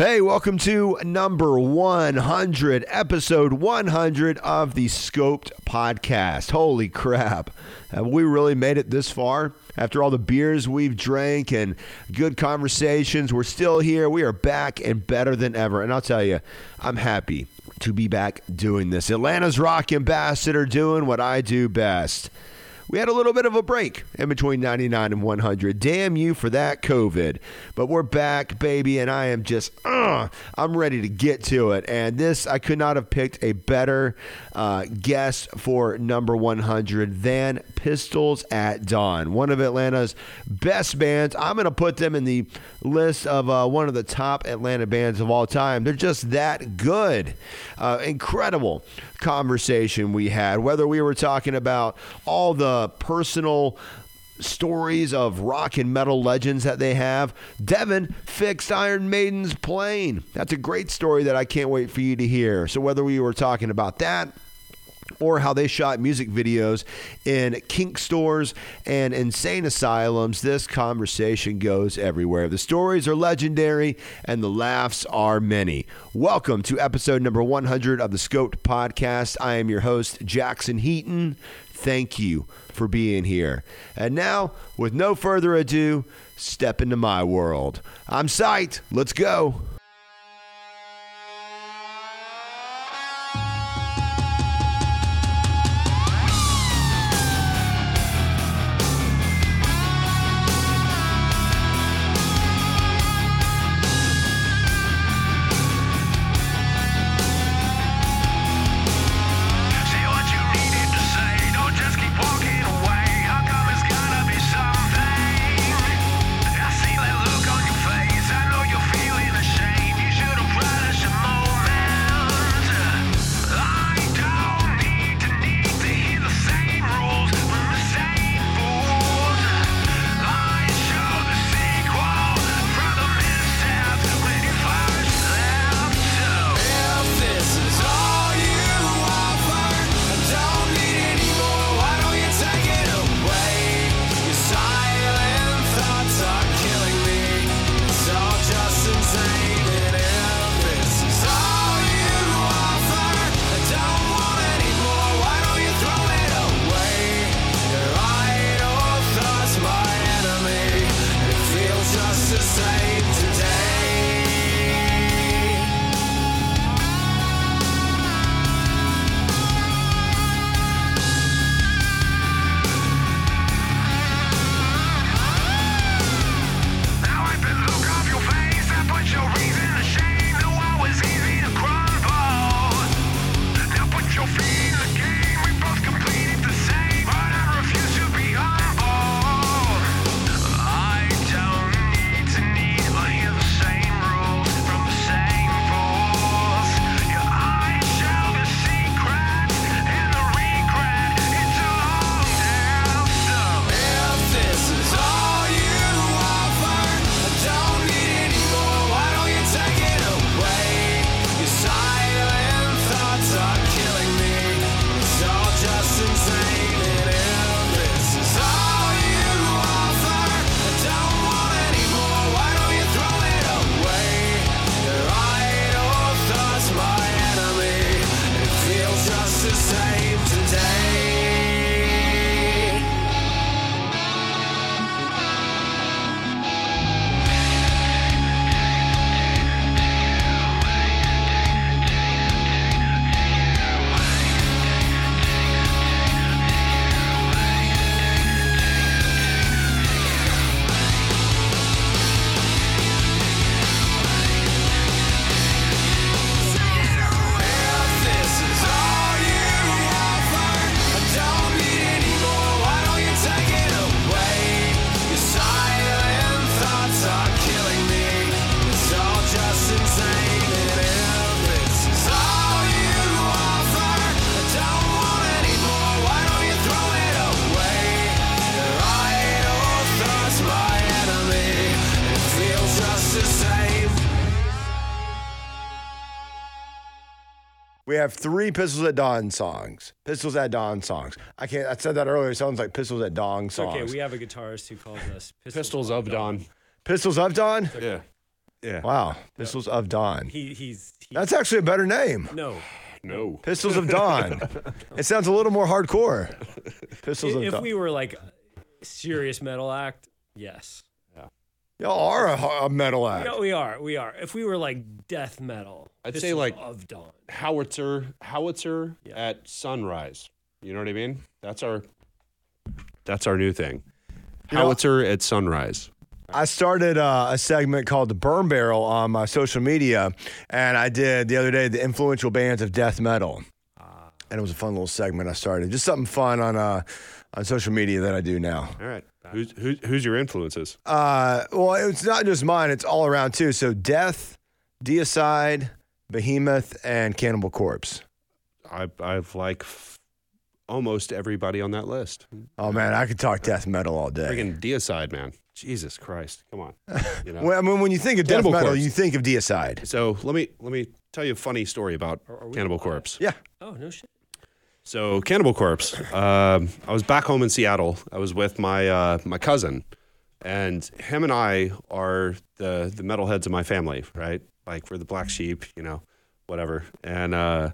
Hey, welcome to number 100, episode 100 of the Scoped podcast. Holy crap. Have we really made it this far? After all the beers we've drank and good conversations, we're still here. We are back and better than ever. And I'll tell you, I'm happy to be back doing this. Atlanta's rock ambassador doing what I do best. We had a little bit of a break in between 99 and 100. Damn you for that COVID. But we're back, baby, and I am just, uh, I'm ready to get to it. And this, I could not have picked a better uh, guest for number 100 than Pistols at Dawn, one of Atlanta's best bands. I'm going to put them in the list of uh, one of the top Atlanta bands of all time. They're just that good. Uh, incredible conversation we had, whether we were talking about all the personal stories of rock and metal legends that they have. Devin fixed Iron Maiden's plane. That's a great story that I can't wait for you to hear. So, whether we were talking about that, or how they shot music videos in kink stores and insane asylums. This conversation goes everywhere. The stories are legendary and the laughs are many. Welcome to episode number 100 of the Scoped podcast. I am your host, Jackson Heaton. Thank you for being here. And now, with no further ado, step into my world. I'm Sight. Let's go. Have three Pistols at Dawn songs. Pistols at Dawn songs. I can't. I said that earlier. It sounds like Pistols at Dawn songs. Okay, we have a guitarist who calls us Pistols, Pistols of Dawn. Pistols of Dawn. Yeah. Yeah. Wow. Pistols of Dawn. He he's he, That's actually a better name. no. No. Pistols of Dawn. it sounds a little more hardcore. Pistols of If Dawn. If we were like serious metal act, yes. Y'all are a, a metal act. No, we are. We are. If we were like death metal, I'd this say like- of dawn. Howitzer, howitzer Yeah. at sunrise. You know what I mean? That's our that's our new thing. know- Howitzer at sunrise. I started uh, a segment called the Burn Barrel on my social media, and I did the other day the influential bands of death metal, and it was a fun little segment I started. Just something fun on uh, on social media that I do now. All right. Who's who's who's your influences? Uh, well, it's not just mine; it's all around too. So, Death, Deicide, Behemoth, and Cannibal Corpse. I I've like f- almost everybody on that list. Oh man, I could talk death metal all day. Friggin' Deicide, man. Jesus Christ. Come on. You know. Well, I mean, when you think of death metal, Corpse. you think of Deicide. so let me let me tell you a funny story about are we Cannibal live? Corpse. Yeah. Oh no shit. So Cannibal Corpse. Um, I was back home in Seattle. I was with my uh, my cousin, and him and I are the the metalheads of my family, right? Like we're the black sheep, you know, whatever. And uh,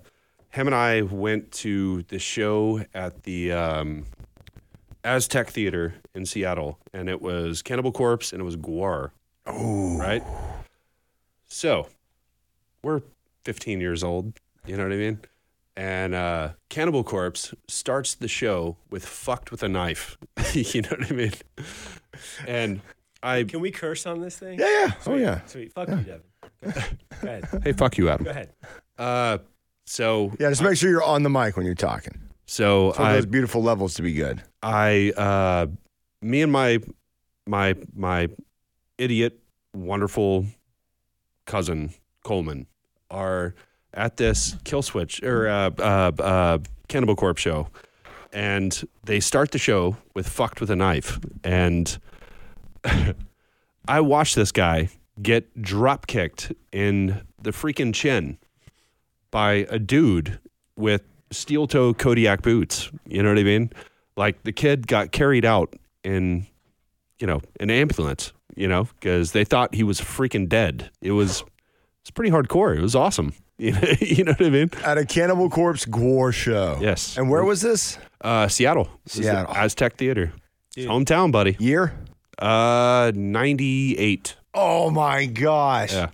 him and I went to the show at the um, Aztec Theater in Seattle, and it was Cannibal Corpse and it was Gwar. Oh, right. So we're 15 years old. You know what I mean? And uh, Cannibal Corpse starts the show with "fucked with a knife." you know what I mean? And I, Can we curse on this thing? Yeah, yeah. Oh yeah. Sweet. Fuck you, Devin. Go go ahead. hey, fuck you, Adam. Go ahead. Uh, so Yeah, just make sure you're on the mic when you're talking. so For I, those beautiful levels to be good. I, uh, me and my, my, my idiot, wonderful cousin Coleman are at this kill switch or uh, uh, uh, Cannibal Corpse show, and they start the show with "fucked with a knife," and I watched this guy get drop kicked in the freaking chin by a dude with steel toe Kodiak boots. You know what I mean? Like the kid got carried out in, you know, an ambulance. You know, because they thought he was freaking dead. It was, it's pretty hardcore. It was awesome. You know, you know what I mean? At a Cannibal Corpse Gwar show. Yes. And where was this? Uh, Seattle. This is the Seattle. Aztec Theater. It's Dude. hometown, buddy. Year? Uh, ninety eight. Oh my gosh. Yeah.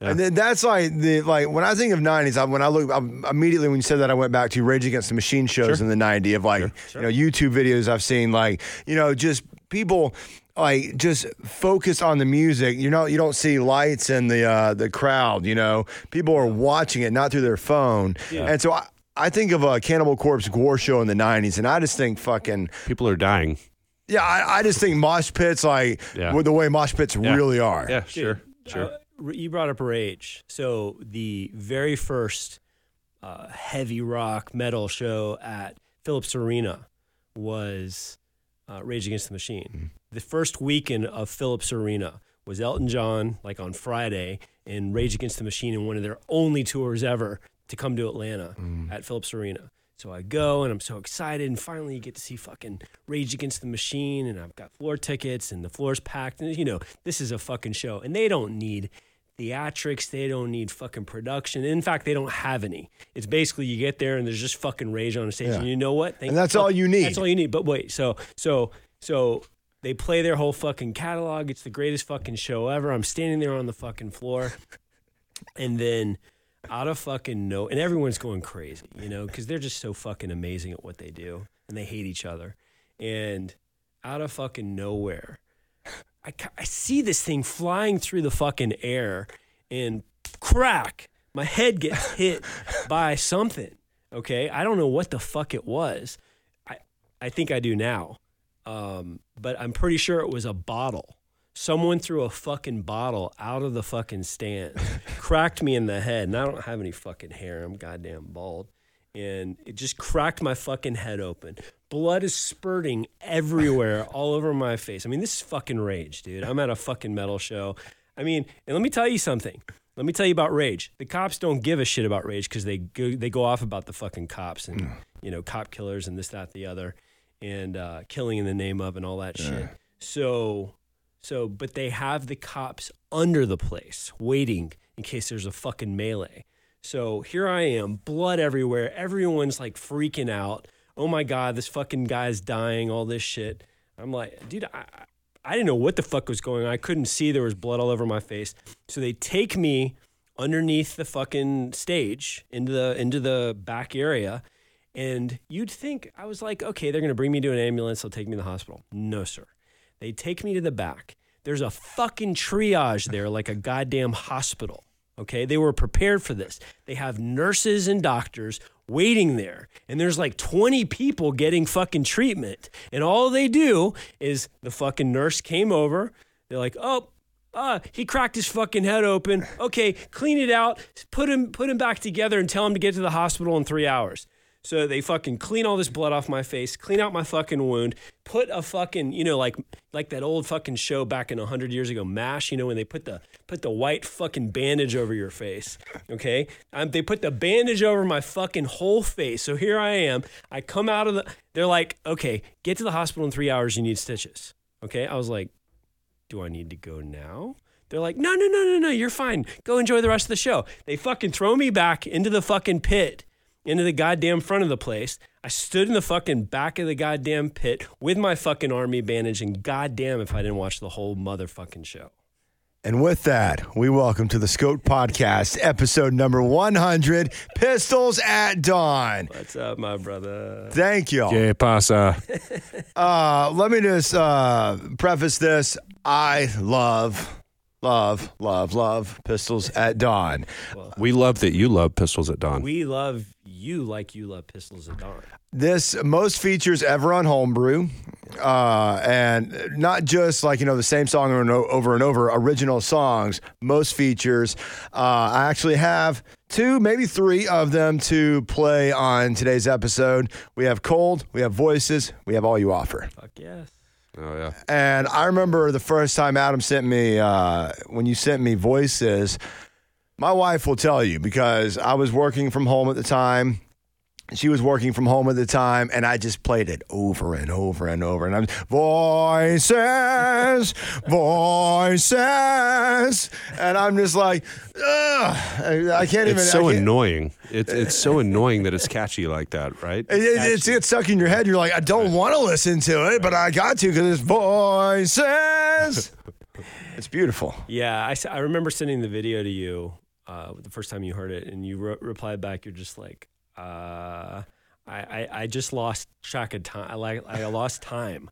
Yeah. And then that's like the like when I think of '90s, I, when I look I, immediately when you said that, I went back to Rage Against the Machine shows in the '90s of like you know YouTube videos I've seen, like you know just people like just focus on the music. You know, you don't see lights in the uh, the crowd. You know, people are watching it not through their phone, and so I. I think of a Cannibal Corpse Gwar show in the '90s, and I just think fucking People are dying. Yeah. I, I just think mosh pits like Yeah. with the way mosh pits really are. Yeah, sure, sure. Uh, you brought up Rage. So the very first uh, heavy rock metal show at Phillips Arena was uh, Rage Against the Machine. The first weekend of Phillips Arena was Elton John, like on Friday, and Rage Against the Machine in one of their only tours ever to come to Atlanta at Phillips Arena. So I go and I'm so excited, and finally you get to see fucking Rage Against the Machine, and I've got floor tickets, and the floor's packed, and you know this is a fucking show, and they don't need theatrics, they don't need fucking production. In fact, they don't have any. It's basically you get there and there's just fucking Rage on the stage, Yeah. and you know what? Thank And that's fuck- all you need. That's all you need. But wait, so so so they play their whole fucking catalog. It's the greatest fucking show ever. I'm standing there on the fucking floor, and then out of fucking no, and everyone's going crazy, you know, because they're just so fucking amazing at what they do, and they hate each other, and out of fucking nowhere, I, I see this thing flying through the fucking air, and crack, my head gets hit by something. Okay, I don't know what the fuck it was. I I think I do now, um, but I'm pretty sure it was a bottle. Someone threw a fucking bottle out of the fucking stand, cracked me in the head, and I don't have any fucking hair. I'm goddamn bald. And it just cracked my fucking head open. Blood is spurting everywhere, all over my face. I mean, this is fucking rage, dude. I'm at a fucking metal show. I mean, and let me tell you something. Let me tell you about rage. The cops don't give a shit about rage because they go, they go off about the fucking cops and you know cop killers and this that the other, and uh, killing in the name of and all that shit. So So, but they have the cops under the place waiting in case there's a fucking melee. So here I am, blood everywhere. Everyone's like freaking out. Oh my God, this fucking guy's dying, all this shit. I'm like, dude, I, I- didn't know what the fuck was going on. I couldn't see. There was blood all over my face. So they take me underneath the fucking stage into the into the back area. And you'd think I was like, okay, they're gonna bring me to an ambulance, they'll take me to the hospital. No, sir. They take me to the back. There's a fucking triage there, like a goddamn hospital. Okay. They were prepared for this. They have nurses and doctors waiting there. And there's like 20 people getting fucking treatment. And all they do is the fucking nurse came over. They're like, oh, uh, he cracked his fucking head open. Okay, clean it out, put him put him back together and tell him to get to the hospital in three hours. So they fucking clean all this blood off my face, clean out my fucking wound, put a fucking, you know, like like that old fucking show back in hundred years ago, MASH, you know, when they put the put the white fucking bandage over your face. Okay? Um, they put the bandage over my fucking whole face. So here I am. I come out of the they're like, okay, get to the hospital in three hours, you need stitches. Okay. I was like, do I need to go now? They're like, no, no, no, no, no, you're fine. Go enjoy the rest of the show. They fucking throw me back into the fucking pit, into the goddamn front of the place. I stood in the fucking back of the goddamn pit with my fucking army bandage, and goddamn if I didn't watch the whole motherfucking show. And with that, we welcome to the Scope Podcast, episode number 100 Pistols at Dawn. What's up, my brother? Thank you. Que pasa? Uh, let me just uh, preface this. I love, love, love, love Pistols at Dawn. We love that you love Pistols at Dawn. We love you like you love Pistols at Dawn. This most features ever on Homebrew, uh, and not just like you know the same song over and over and over. Original songs, most features. Uh, I actually have two, maybe three of them to play on today's episode. We have cold, we have voices, we have all you offer. Fuck yes. oh yeah. And I remember the first time Adam sent me, uh, when you sent me voices, my wife will tell you because I was working from home at the time. She was working from home at the time, and I just played it over and over and over. And I'm voices, voices, and I'm just like, ugh, I can't even. It's so can't- annoying. It's it's so annoying that it's catchy like that, right? It, it, it's, it's stuck in your head. You're like, I don't want to listen to it, but I got to because it's voices. it's beautiful. Yeah, I, I remember sending the video to you uh, the first time you heard it, and you wrote, replied back. You're just like, uh, I, I, I just lost track of time. I like I lost time.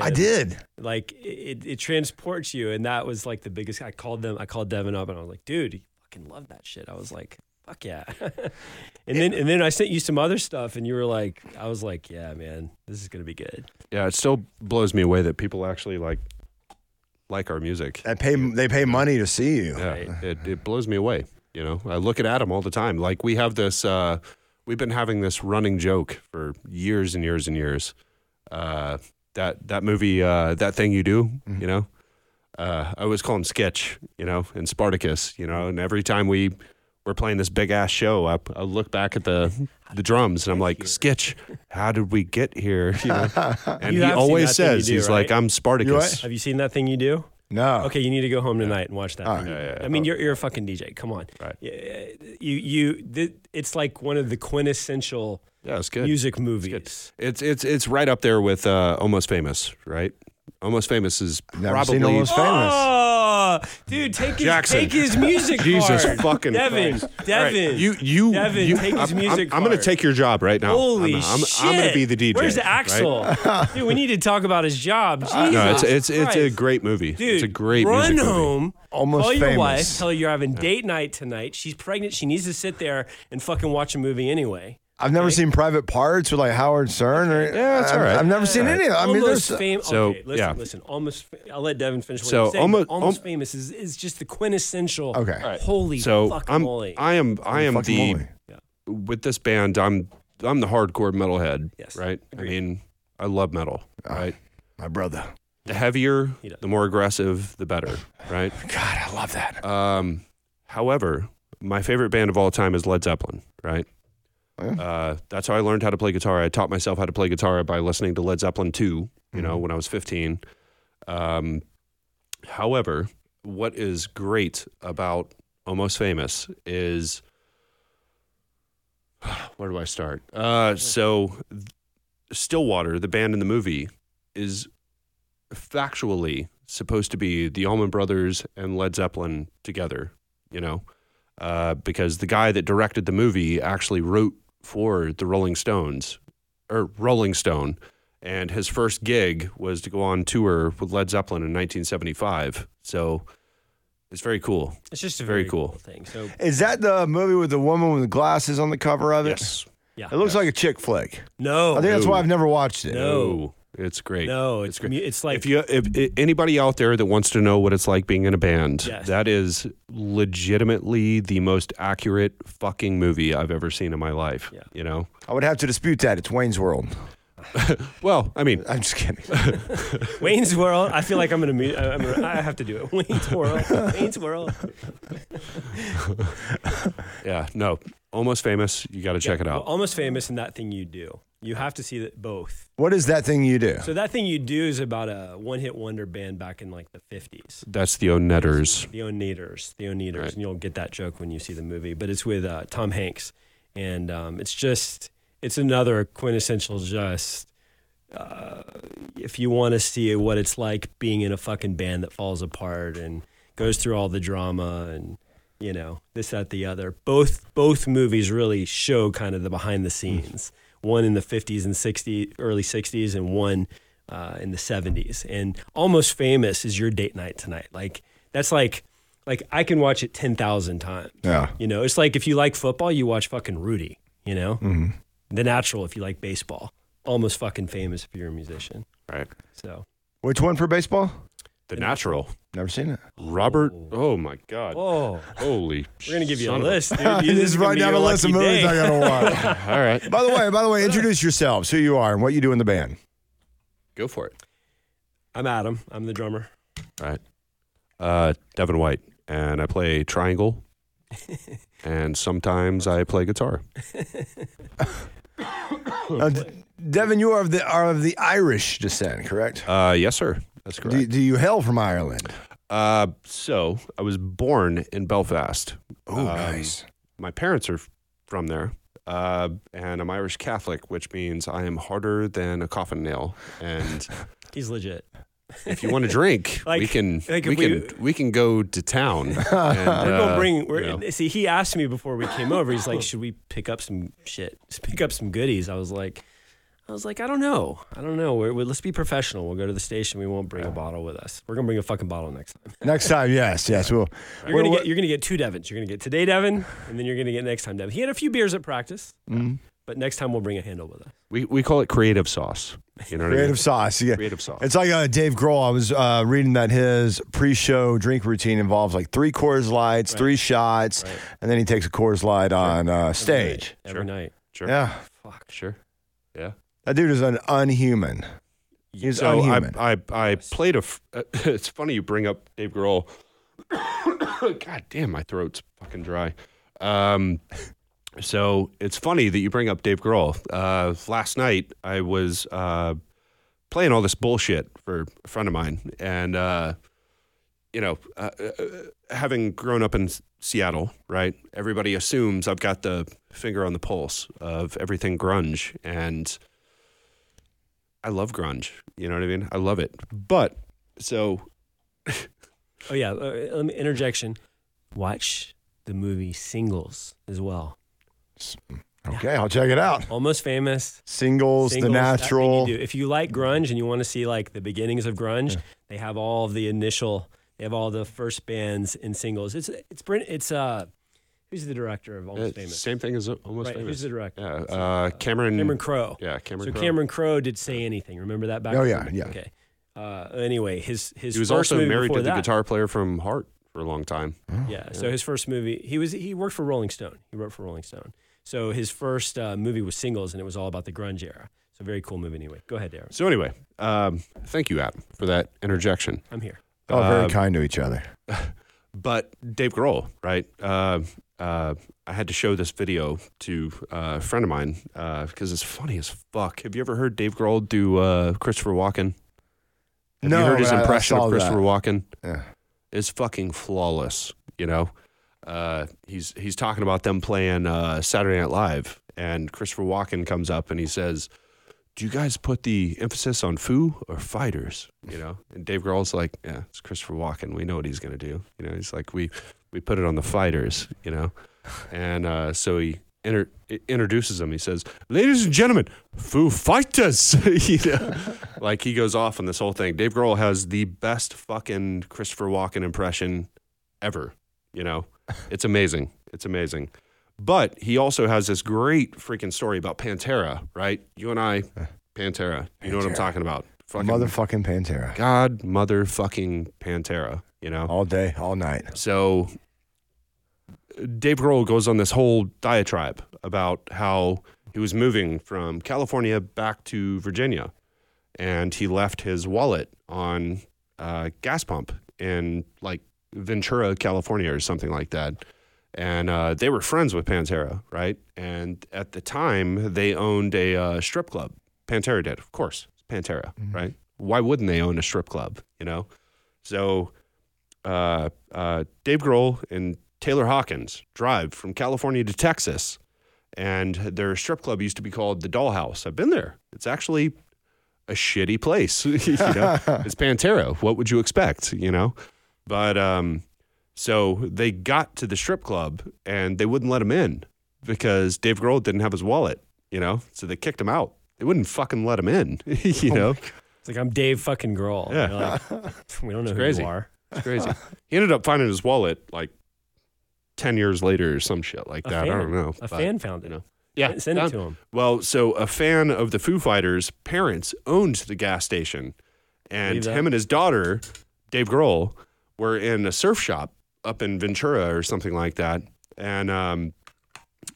I did. Like it, it transports you, and that was like the biggest. I called them. I called Devin up, and I was like, dude, he fucking love that shit. I was like. Fuck yeah, and then and then I sent you some other stuff, and you were like, I was like, yeah, man, this is gonna be good. Yeah, it still blows me away that people actually like like our music. They pay. They pay money to see you. Yeah, Right. it, it blows me away. You know, I look at Adam all the time. Like we have this, uh, we've been having this running joke for years and years and years. Uh, that that movie, uh, that thing you do, you know. Uh, I always call him Sketch, you know, and Spartacus, you know. And every time we we're playing this big ass show, I, I look back at the the drums and I'm like, Sketch, how did we get here? You know? And You he have seen always that thing you says do, he's like. I'm Spartacus. Have you seen that thing you do? No. Okay, you need to go home tonight and watch that. All thing. right. Yeah, yeah, I mean, you're you're a fucking DJ. Come on. Right. You you th- it's like one of the quintessential Yeah, it's good. music movies. It's it's it's right up there with uh, Almost Famous, right? Almost Famous is Never probably seen Almost Famous. Oh, dude, take his Jackson. take his music Jesus card. fucking Devin, Christ. Devin. All right, you you Devin, you, take his I'm, music I'm, I'm gonna card. take your job right now. Holy I'm, I'm, shit! I'm gonna be the DJ. Where's right? Axel? Dude, we need to talk about his job. Jesus No, it's it's it's a great movie. Dude, it's a great run music movie. home. Almost call your wife. Tell her you're having date night tonight. She's pregnant. She needs to sit there and fucking watch a movie anyway. I've never seen Private Parts with like Howard Stern. Or, Yeah, that's all right. I've never seen any of it. I mean, almost there's. famous. So, okay, listen, yeah. listen. Almost. I'll let Devin finish. What So, saying. almost- almost al- famous is, is just the quintessential. Okay. All right. Holy So fucking I'm moly. I am I am the moly. with this band. I'm I'm the hardcore metalhead. Yes, Right. agreed. I mean, I love metal. Ah. Right. My brother. The heavier, the more aggressive, the better. Right. God, I love that. Um, however, my favorite band of all time is Led Zeppelin, right? Yeah. Uh, that's how I learned how to play guitar. I taught myself how to play guitar by listening to Led Zeppelin 2, you Mm-hmm. know, when I was 15. Um, However, what is great about Almost Famous is where do I start? Uh, so, Stillwater, the band in the movie, is factually supposed to be the Allman Brothers and Led Zeppelin together, you know, uh, because the guy that directed the movie actually wrote for the Rolling Stones or Rolling Stone. And his first gig was to go on tour with Led Zeppelin in 1975. So it's very cool. It's just a Very very, cool. cool. thing. So Is that the movie with the woman with the glasses on the cover of it? Yes. yeah, It looks like a chick flick. no, I think that's why I've never watched it. No. It's great. no, it's great. it's like if you if, if anybody out there that wants to know what it's like being in a band, Yes. that is legitimately the most accurate fucking movie I've ever seen in my life. Yeah. You know? I would have to dispute that. It's Wayne's World. Well, I mean, I'm just kidding. Wayne's World. I feel like I'm gonna, mu- I'm gonna I have to do it. Wayne's World. Wayne's World. yeah, no. Almost famous. You got to check it Well, out. almost famous and that thing you do. You have to see that both. what is that thing you do? So that thing you do is about a one-hit wonder band back in like the 50s. That's the Oneders. The Oneders, the Oneders, Right. and you'll get that joke when you see the movie. But it's with uh, Tom Hanks, and um, it's just it's another quintessential just. Uh, if you want to see what it's like being in a fucking band that falls apart and goes through all the drama and you know this that the other, both both movies really show kind of the behind the scenes. One in the 50s and 60s, early 60s, and one uh, in the 70s. And Almost Famous is your date night tonight. Like that's like like I can watch it 10,000 times. Yeah. You know, it's like if you like football, you watch fucking Rudy, you know? Mm-hmm. The Natural if you like baseball. Almost fucking famous if you're a musician. Right. So, Which one for baseball? The Natural. Never seen it. Robert. Oh my God. oh, Holy. we're going to give you a list, dude. You You- this just is gonna write down a list of movies day. I gotta watch. All right. by the way, by the way, introduce yourselves. Who you are and what you do in the band. Go for it. I'm Adam. I'm the drummer. All right. Uh, Devin White, and I play triangle, and sometimes I play guitar. Uh, Devin, you are of the are of the Irish descent, correct? Uh, yes, sir. That's correct. Do, do you hail from Ireland? Uh, so I was born in Belfast. Oh, Um, nice. My parents are from there, uh, and I'm Irish Catholic, which means I am harder than a coffin nail. And He's legit. If you want to drink, we can like we we- can we can go to town. And, We're gonna uh, bring. We're, you know. See, he asked me before we came over. He's like, "Should we pick up some shit? Just pick up some goodies." I was like, "I was like, I don't know. I don't know. We're, we let's be professional. We'll go to the station. We won't bring a bottle with us. We're gonna bring a fucking bottle next time. Next time, yes, yes. We'll, You're gonna what- get. You're gonna get two Devins. You're gonna get today Devin, and then you're gonna get next time Devin. He had a few beers at practice, Mhm. But next time we'll bring a handle with us. we we call it creative sauce. You know what I mean? creative sauce. Yeah. Creative sauce. It's like uh, Dave Grohl. I was uh, reading that his pre-show drink routine involves like three Coors Lights, Right. three shots, Right. and then he takes a Coors Light on uh, stage. every Sure. night. Sure. Yeah, Fuck. Sure. Yeah. that dude is an unhuman. He's so unhuman. I I played a. f- uh, it's funny you bring up Dave Grohl. God damn, my throat's fucking dry. Um, so it's funny that you bring up Dave Grohl. Uh, last night I was uh, playing all this bullshit for a friend of mine, and uh, you know, uh, uh, having grown up in Seattle, right? Everybody assumes I've got the finger on the pulse of everything grunge, and I love grunge. You know what I mean? I love it. But so Oh yeah. Uh, let me interjection. Watch the movie Singles as well. Okay, I'll check it out. Almost famous. Singles, Singles, the natural. you. If you like grunge and you want to see like the beginnings of grunge, they have all of the initial. They have all the first bands in singles. It's it's Brent. It's uh, who's the director of Almost uh, Famous? same thing as almost right. famous. Who's the director? yeah, uh, Cameron. Cameron Crowe. Yeah, Cameron. so Crowe. Cameron Crowe did say anything. Remember that back? Oh, yeah, yeah. Okay. Uh, anyway, his his He was first also movie married before to the that, guitar player from Heart for a long time. Yeah. So his first movie, he was he worked for Rolling Stone. He wrote for Rolling Stone. So his first uh, movie was Singles, and it was all about the grunge era. So very cool movie anyway. Go ahead, Darren. So anyway, um, thank you, Adam, for that interjection. I'm here. Oh, very Uh, kind to each other. But Dave Grohl, right? Uh, uh, I had to show this video to uh, a friend of mine because it's funny as fuck. Have you ever heard Dave Grohl do uh, Christopher Walken? Have No, you heard his but I- I impression of Christopher that. Walken? Yeah. It's fucking flawless. You know, uh, he's he's talking about them playing uh, Saturday Night Live, and Christopher Walken comes up and he says, "Do you guys put the emphasis on foo or fighters?" You know, and Dave Grohl's like, "Yeah, it's Christopher Walken. We know what he's gonna do." You know, he's like, "We we put it on the fighters." You know, and uh, so he. Inter- introduces them. He says, "Ladies and gentlemen, Foo Fighters." you know, like he goes off on this whole thing. Dave Grohl has the best fucking Christopher Walken impression ever. You know, it's amazing. It's amazing. But he also has this great freaking story about Pantera, right? You and I, Pantera. You know what I'm Pantera. talking about? Fucking Motherfucking Pantera. God, motherfucking Pantera. You know. All day, all night. So Dave Grohl goes on this whole diatribe about how he was moving from California back to Virginia, and he left his wallet on a gas pump in like Ventura, California, or something like that. And uh, they were friends with Pantera, right? And at the time, they owned a uh, strip club. Pantera did, of course. It's Pantera, right? Why wouldn't they own a strip club? You know, so uh, uh, Dave Grohl and Taylor Hawkins drive from California to Texas, and their strip club used to be called the Dollhouse. I've been there. It's actually a shitty place. you know, it's Pantera. What would you expect? You know, but um, so they got to the strip club and they wouldn't let him in because Dave Grohl didn't have his wallet. You know, so they kicked him out. They wouldn't fucking let him in. you know, It's like I'm Dave fucking Grohl. Yeah. Like, we don't know who crazy. you are. It's crazy. he ended up finding his wallet like ten years later or some shit like A that. fan. I don't know. A but, fan found it. you know. Yeah, Send it to him. Well, so a fan of the Foo Fighters' parents owned the gas station, and him and his daughter, Dave Grohl, were in a surf shop up in Ventura or something like that. And um,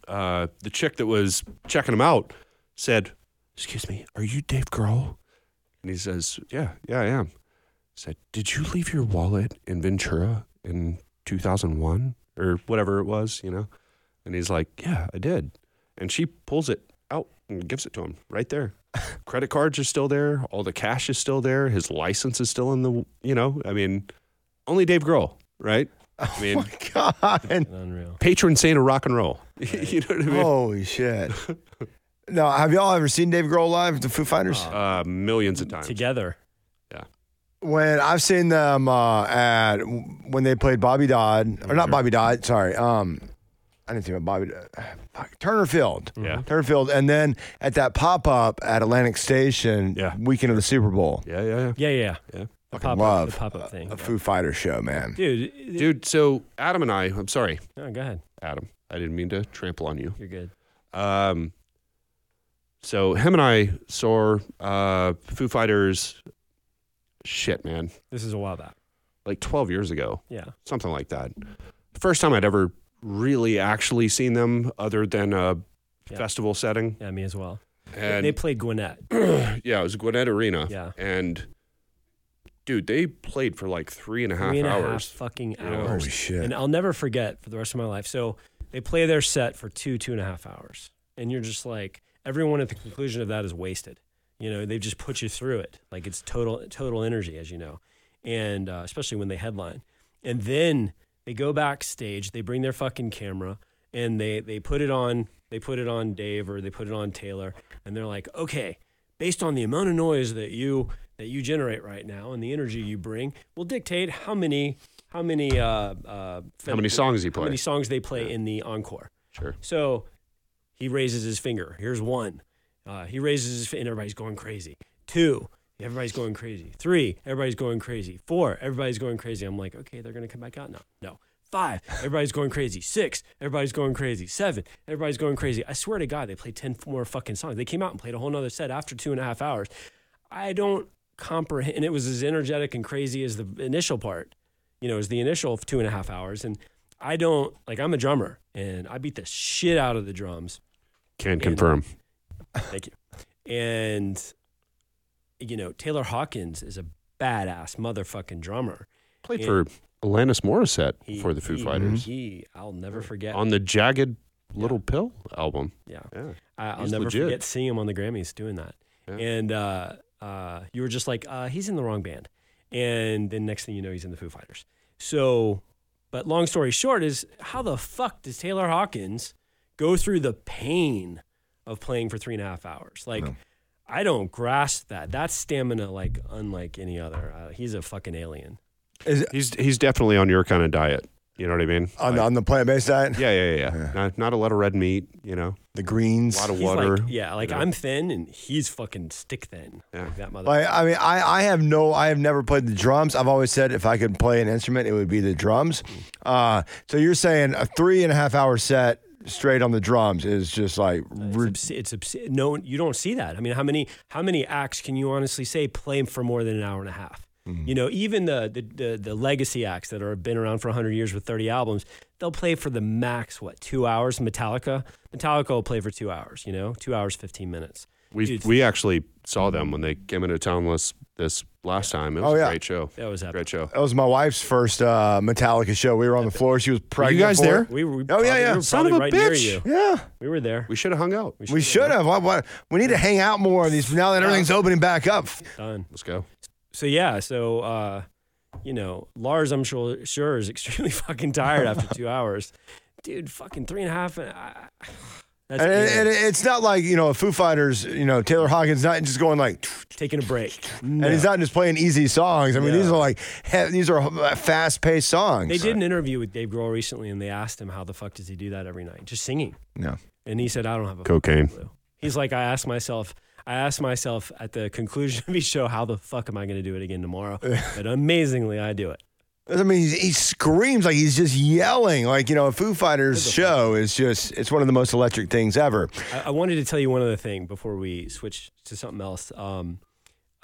uh, the chick that was checking him out said, "Excuse me, are you Dave Grohl?" And he says, "Yeah, yeah, I am." Said, "Did you leave your wallet in Ventura in 2001 or whatever it was?" You know. And he's like, "Yeah, I did." And she pulls it out and gives it to him right there. Credit cards are still there. All the cash is still there. His license is still in the, you know, I mean, only Dave Grohl, right? I mean, God. Unreal. patron saint of rock and roll. you know what I mean? Holy shit. No, have y'all ever seen Dave Grohl live, the Foo Fighters? Uh, millions of times. Together. Yeah. When I've seen them uh, at when they played Bobby Dodd or not Bobby Dodd, sorry. Um, I didn't think about Bobby. Uh, fuck, Turner Field. Yeah. Turner Field, and then at that pop up at Atlantic Station, Yeah. weekend of the Super Bowl. Yeah, yeah, yeah. Yeah, yeah. Yeah. The Fucking pop-up, love the pop-up thing. A yeah. Foo Fighters show, man. Dude, Dude, so Adam and I, I'm sorry, Oh, go ahead. Adam. I didn't mean to trample on you. You're good. Um, so him and I saw uh, Foo Fighters, shit, man, This is a while back. like 12 years ago. Yeah. something like that. First time I'd ever really actually seen them other than a Yeah. festival setting. Yeah, me as well. And they played Gwinnett. yeah, it was Gwinnett Arena. Yeah. And dude, they played for like three and a half Three and a half hours. fucking You know? hours. Holy shit. And I'll never forget for the rest of my life. So they play their set for two, two and a half hours. And you're just like, everyone at the conclusion of that is wasted. You know, they've just put you through it. Like it's total, total energy, as you know. And uh, especially when they headline. And then they go backstage, they bring their fucking camera and they, they put it on, they put it on Dave or they put it on Taylor. And they're like, okay, based on the amount of noise that you, that you generate right now and the energy you bring will dictate how many how many uh, uh, How many songs you how many songs they play in the encore. Sure. So he raises his finger. Here's one. Uh, he raises his finger, and everybody's going crazy. Two, everybody's going crazy. Three, everybody's going crazy. Four, everybody's going crazy. I'm like, okay, they're gonna come back out now. No. Five, everybody's going crazy. Six, everybody's going crazy. Seven, everybody's going crazy. I swear to God, they played 10 more fucking songs. They came out and played a whole nother set after two and a half hours. I don't comprehend, and it was as energetic and crazy as the initial part, you know, as the initial two and a half hours. And I don't, like, I'm a drummer and I beat the shit out of the drums. Can confirm. Thank you. And, you know, Taylor Hawkins is a badass motherfucking drummer. Played Yeah. for Alanis Morissette He- for the Foo he- Fighters He, I'll never forget. on the Jagged Little Pill album. yeah. Yeah. I, I'll He's never legit. forget seeing him on the Grammys doing that. Yeah. And uh, uh, you were just like, uh, he's in the wrong band, and then next thing you know, he's in the Foo Fighters. So, but long story short is, how the fuck does Taylor Hawkins go through the pain of playing for three and a half hours? Like. I don't grasp that. That's stamina like unlike any other. Uh, he's a fucking alien. Is He's he's definitely on your kind of diet. You know what I mean? on, Like- on the plant based diet? yeah, yeah, yeah. yeah. Not, not a lot of red meat. You know, The greens. a lot of He's water. like, yeah, like you know? I'm thin and he's fucking stick thin. Yeah. Like that mother. Like, I mean, I, I have no, I have never played the drums. I've always said if I could play an instrument, it would be the drums. Uh, so you're saying a three and a half hour set straight on the drums is just like, It's, re- obs- it's obs- no, you don't see that. I mean, how many how many acts can you honestly say play for more than an hour and a half? Mm-hmm. You know, even the, the the the legacy acts that are been around for hundred years with thirty albums, they'll play for the max what two hours. Metallica, Metallica will play for two hours. You know, two hours fifteen minutes. we Dude. we actually saw them when they came into town this this last time. It was Oh, yeah. a great show. That was epic. Great show. that was my wife's first uh, Metallica show. We were on the floor. She was pregnant. You guys for there? it. We were. We Oh, yeah, probably- yeah. We Son of a right bitch. Yeah, We were there. We should have hung out. we should have. What, what, we need to hang out more of these now that everything's opening back up. done. Let's go. So yeah, so uh, you know, Lars, I'm sure sure is extremely fucking tired after two hours, dude. Fucking three and a half. And I, that's And, and it's not like you know Foo Fighters. You know Taylor Hawkins not just going like, taking a break. and he's not just playing easy songs. I mean, these are like these are fast paced songs. They did an interview with Dave Grohl recently, and they asked him how the fuck does he do that every night, just singing. No. And he said, I don't have a Cocaine. clue. He's like, I asked myself. I asked myself at the conclusion of each show, how the fuck am I going to do it again tomorrow? but amazingly, I do it. I mean, he, screams like he's just yelling. Like you know, a Foo Fighters show is just it's one of the most electric things ever. I, I wanted to tell you one other thing before we switch to something else. Um,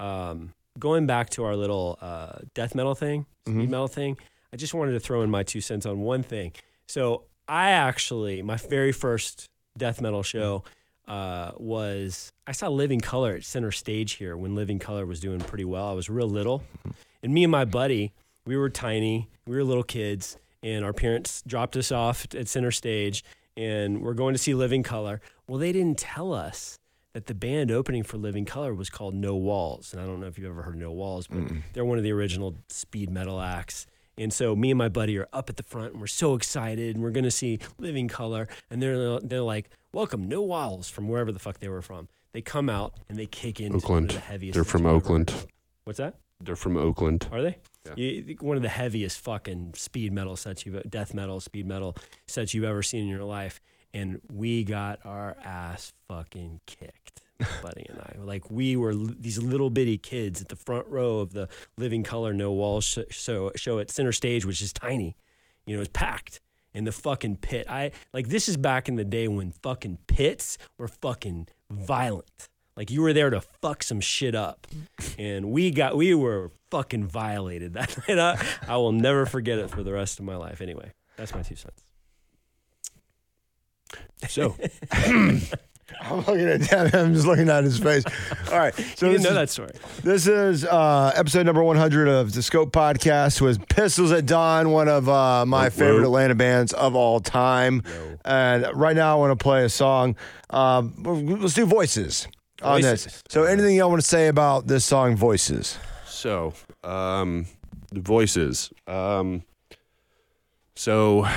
um, going back to our little uh, death metal thing, speed metal thing, I just wanted to throw in my two cents on one thing. So I actually, my very first death metal show uh, was I saw Living Colour at Center Stage here when Living Colour was doing pretty well. I was real little, and me and my buddy, we were tiny, we were little kids, and our parents dropped us off at Center Stage, and we're going to see Living Colour. Well, they didn't tell us that the band opening for Living Colour was called No Walls, and I don't know if you've ever heard No Walls, but they're one of the original speed metal acts. And so me and my buddy are up at the front, and we're so excited, and we're going to see Living Colour, and they're they're like, "Welcome, No Walls," from wherever the fuck they were from. They come out and they kick in Oakland. the heaviest. They're from ever Oakland. What's that? They're from Oakland. Are they? Yeah. You, one of the heaviest fucking speed metal sets you've death metal speed metal sets you've ever seen in your life, and we got our ass fucking kicked, buddy and I. Like we were l- these little bitty kids at the front row of the Living Colour No Walls sh- show show at Center Stage, which is tiny. You know, it's packed in the fucking pit. I like this is back in the day when fucking pits were fucking violent. Like you were there to fuck some shit up, and we got we were fucking violated that night. I, I will never forget it for the rest of my life. Anyway, that's my two cents. So I'm looking at him. I'm just looking at his face. All right, so you didn't know is, that story. this is uh, episode number 100 of the Scope Podcast with Pistols at Dawn, one of uh, my Whoop, favorite whoop. Atlanta bands of all time. And right now, I want to play a song. Um, let's do voices, on this. Voices. So, anything y'all want to say about this song, Voices? So, um, the voices. Um, so,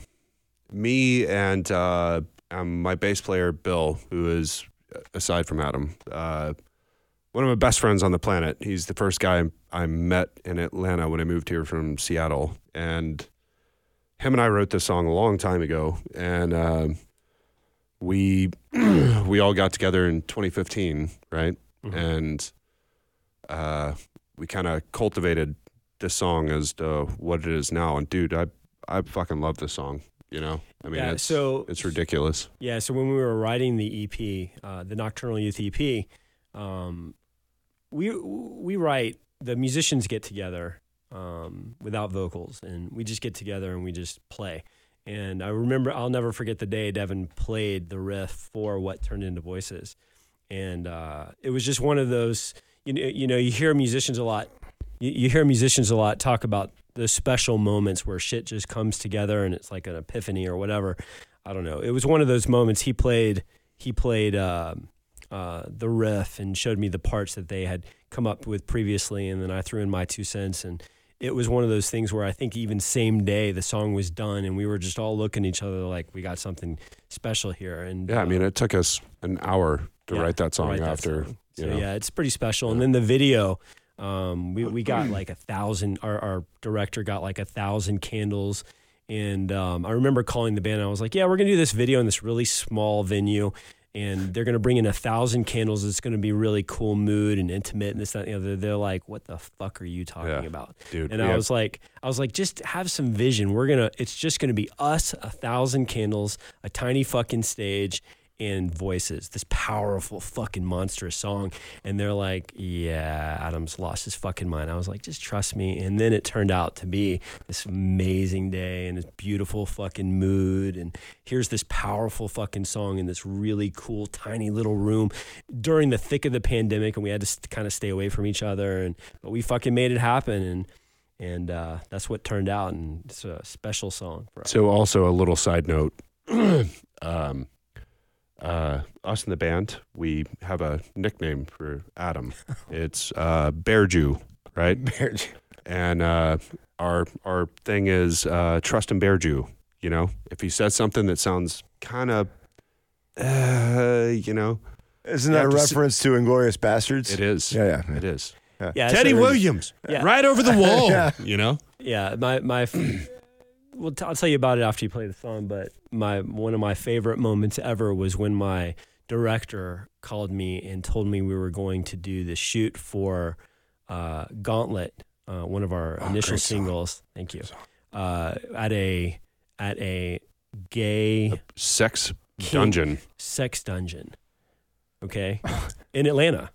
me and uh, um, my bass player Bill, who is aside from Adam, uh, one of my best friends on the planet. He's the first guy I met in Atlanta when I moved here from Seattle, and him and I wrote this song a long time ago, and uh, we we all got together in 2015, right? And uh, we kind of cultivated this song as to what it is now. And dude, I I fucking love this song. You know, I mean, Yeah, it's so- it's ridiculous. Yeah, so when we were writing the EP, uh, the Nocturnal Youth EP, um, we we write the musicians get together um, without vocals, and we just get together and we just play. And I remember, I'll never forget the day Devin played the riff for what turned into Voices, and uh, it was just one of those. You know, you know, you hear musicians a lot. You, you hear musicians a lot talk about the special moments where shit just comes together and it's like an epiphany or whatever. I don't know. It was one of those moments. He played. He played um, uh, the riff and showed me the parts that they had come up with previously, and then I threw in my two cents and. It was one of those things where I think even same day the song was done and we were just all looking at each other like we got something special here. And Yeah, I uh, mean, it took us an hour to yeah, write that song write that after. song. You know. yeah, it's pretty special. And then the video, um, we we got like a thousand. Our, our director got like a thousand candles. And um, I remember calling the band. And I was like, "Yeah, we're gonna do this video in this really small venue, and they're gonna bring in a thousand candles. It's gonna be really cool mood and intimate and this that. and the other. They're like, "What the fuck are you talking Yeah. about?" Dude, And I was like, I was like, just have some vision. We're gonna. It's just gonna be us, a thousand candles, a tiny fucking stage, and voices. This powerful fucking monstrous song. And they're like, yeah, Adam's lost his fucking mind. I was like, just trust me. And then it turned out to be this amazing day and this beautiful fucking mood. And here's this powerful fucking song in this really cool tiny little room during the thick of the pandemic, and we had to kind of stay away from each other. And but we fucking made it happen. And and uh, that's what turned out, and it's a special song for us. So, also a little side note. um, uh, us in the band, we have a nickname for Adam. It's uh, Bear Jew, right? Bear Jew. And uh, our our thing is uh, trust in Bear Jew. You know, if he says something that sounds kind of, uh, you know, Isn't that a have to s- reference to Inglourious Basterds? it is. Yeah, yeah. It is. Yeah, Teddy Williams, Yeah. right over the wall. Yeah. You know. Yeah, my my. Well, t- I'll tell you about it after you play the song. But my one of my favorite moments ever was when my director called me and told me we were going to do the shoot for uh, Gauntlet, uh, one of our initial great song. singles. Thank you. Uh, at a at a gay Sex Kink. dungeon. sex dungeon. Okay, in Atlanta.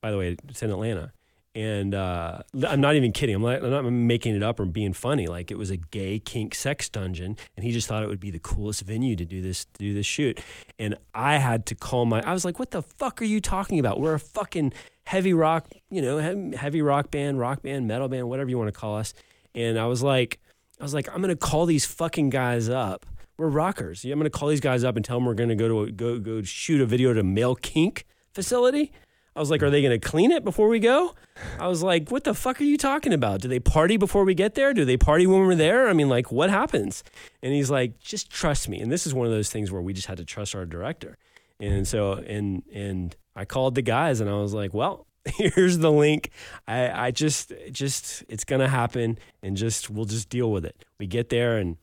By the way, it's in Atlanta, and uh, I'm not even kidding. I'm not, I'm not making it up or being funny. Like it was a gay kink sex dungeon, and he just thought it would be the coolest venue to do this to do this shoot. And I had to call my. I was like, "What the fuck are you talking about? We're a fucking heavy rock, you know, heavy rock band, rock band, metal band, whatever you want to call us." And I was like, I was like, I'm gonna call these fucking guys up. We're rockers. I'm gonna call these guys up and tell them we're gonna go to a, go go shoot a video at a male kink facility. I was like, are they gonna clean it before we go? I was like, what the fuck are you talking about? Do they party before we get there? Do they party when we're there? I mean, like, what happens? And he's like, just trust me. And this is one of those things where we just had to trust our director. And so, and and I called the guys and I was like, well, here's the link. I, I just, just, it's gonna happen, and just we'll just deal with it. We get there, and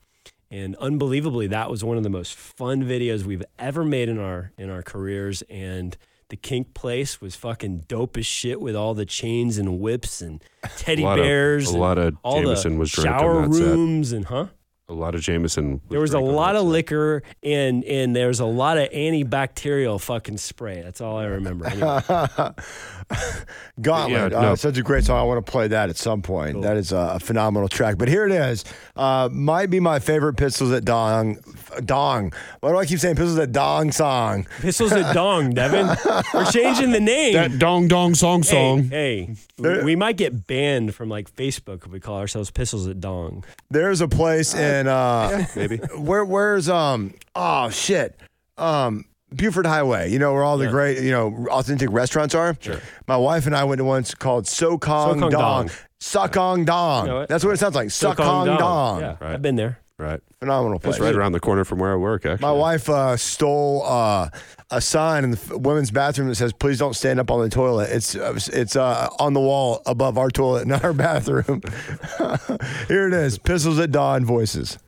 and unbelievably, that was one of the most fun videos we've ever made in our in our careers. And the kink place was fucking dope as shit with all the chains and whips and teddy A lot of- bears. a lot of all Jameson was drinking. shower that set. rooms and huh. A lot of Jameson. There was a lot of liquor and and there was a lot of antibacterial fucking spray. That's all I remember. Anyway. Gauntlet, Yeah, uh, such a great song. I want to play that at some point. That is a, phenomenal track. But here it is. Uh, might be my favorite Pistols at Dong. Dong. Why do I keep saying Pistols at Dong song? Pistols at Dong, Devin. We're changing the name. That dong dong song hey, song. hey, we, we might get banned from like Facebook if we call ourselves Pistols at Dong. There's a place in uh, Maybe. where where's um oh shit um Buford Highway. You know where all the Yeah. great you know authentic restaurants are. Sure. My wife and I went to one called Sokong Sokong Dong. Dong. Sokong Dong. You know what? That's what it sounds like. Sokong Dong. Yeah, Right. I've been there. Right. Phenomenal place. That's right around the corner from where I work, actually. My wife uh, stole uh, a sign in the women's bathroom that says, "Please don't stand up on the toilet." It's uh, it's uh, on the wall above our toilet in our bathroom. Here it is: Pistols at Dawn voices.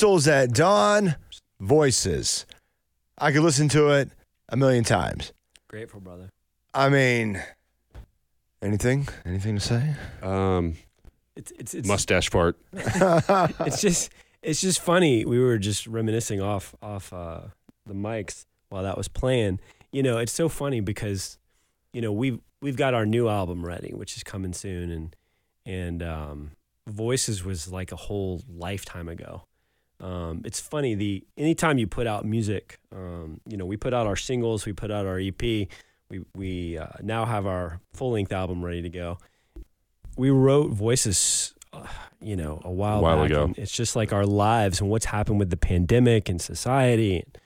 Pistols at Dawn, Voices. I could listen to it a million times. Grateful, brother. I mean, anything? Anything to say? Um, It's it's it's mustache part. it's just it's just funny. We were just reminiscing off off uh, the mics while that was playing. You know, it's so funny because you know we've we've got our new album ready, which is coming soon, and and um, Voices was like a whole lifetime ago. Um, it's funny the anytime you put out music, um, you know, we put out our singles, we put out our EP, we we uh, now have our full length album ready to go. We wrote Voices, uh, you know, a while, A while back, ago. it's just like our lives and what's happened with the pandemic and society and,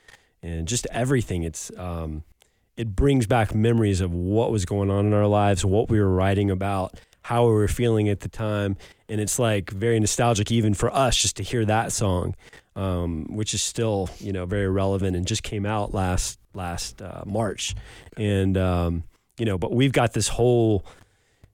and just everything. It's um, it brings back memories of what was going on in our lives, what we were writing about, how we were feeling at the time, and it's like very nostalgic even for us just to hear that song, um, which is still you know very relevant and just came out last last uh, March, and um, you know, but we've got this whole.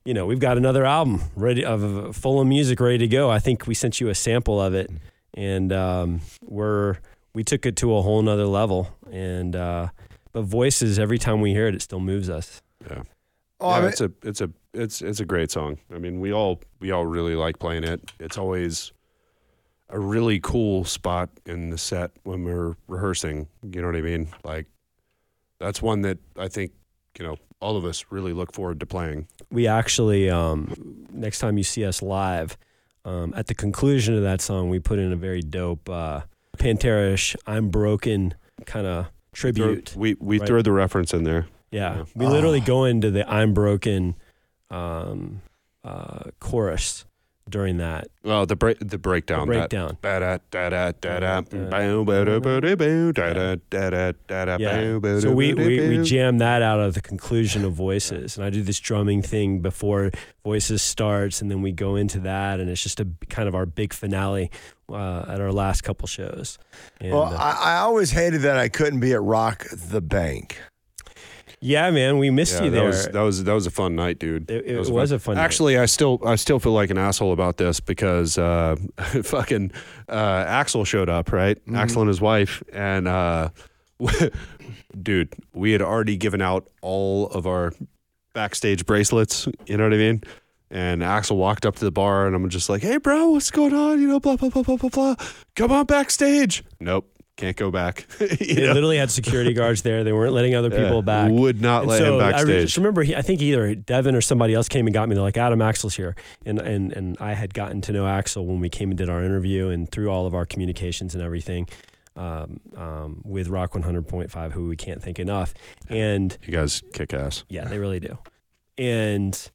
You know, we've got another album ready of full of music ready to go. I think we sent you a sample of it, and um, we're we took it to a whole nother level. And uh, but voices, every time we hear it, it still moves us. Yeah. Oh, yeah, I mean, it's a it's a it's it's a great song. I mean, we all we all really like playing it. It's always a really cool spot in the set when we're rehearsing. You know what I mean? Like that's one that I think you know all of us really look forward to playing. We actually, um, next time you see us live, um, at the conclusion of that song, we put in a very dope uh, Pantera-ish "I'm Broken" kind of tribute. we we Right. threw the reference in there. Yeah, Yeah. we literally go into the "I'm Broken" um, uh, chorus during that Well, the break the breakdown. the breakdown. Yeah. So we, we, we jam that out of the conclusion of voices, and I do this drumming thing before voices starts, and then we go into that, and it's just a kind of our big finale uh, at our last couple shows. And, well, uh, I, I always hated that I couldn't be at Rock the Bank. Yeah, man, we missed Yeah, you that there. was that was that was a fun night, dude. It- it That was a fun night. Actually, I still I still feel like an asshole about this because uh, fucking uh, Axel showed up, right? Mm-hmm. Axel and his wife, and uh, dude, we had already given out all of our backstage bracelets. You know what I mean? And Axel walked up to the bar, and I'm just like, "Hey, bro, what's going on? You know, blah blah blah blah blah blah. Come on backstage." Nope, can't go back. they know? literally had security guards there. They weren't letting other people Yeah, back. Would not And let so him I just remember, he, I think either Devin or somebody else came and got me. They're like, Adam Axel's here. And, and, and I had gotten to know Axel when we came and did our interview and through all of our communications and everything um, um, with Rock 100.5, who we can't thank enough. And you guys kick ass. yeah, they really do. And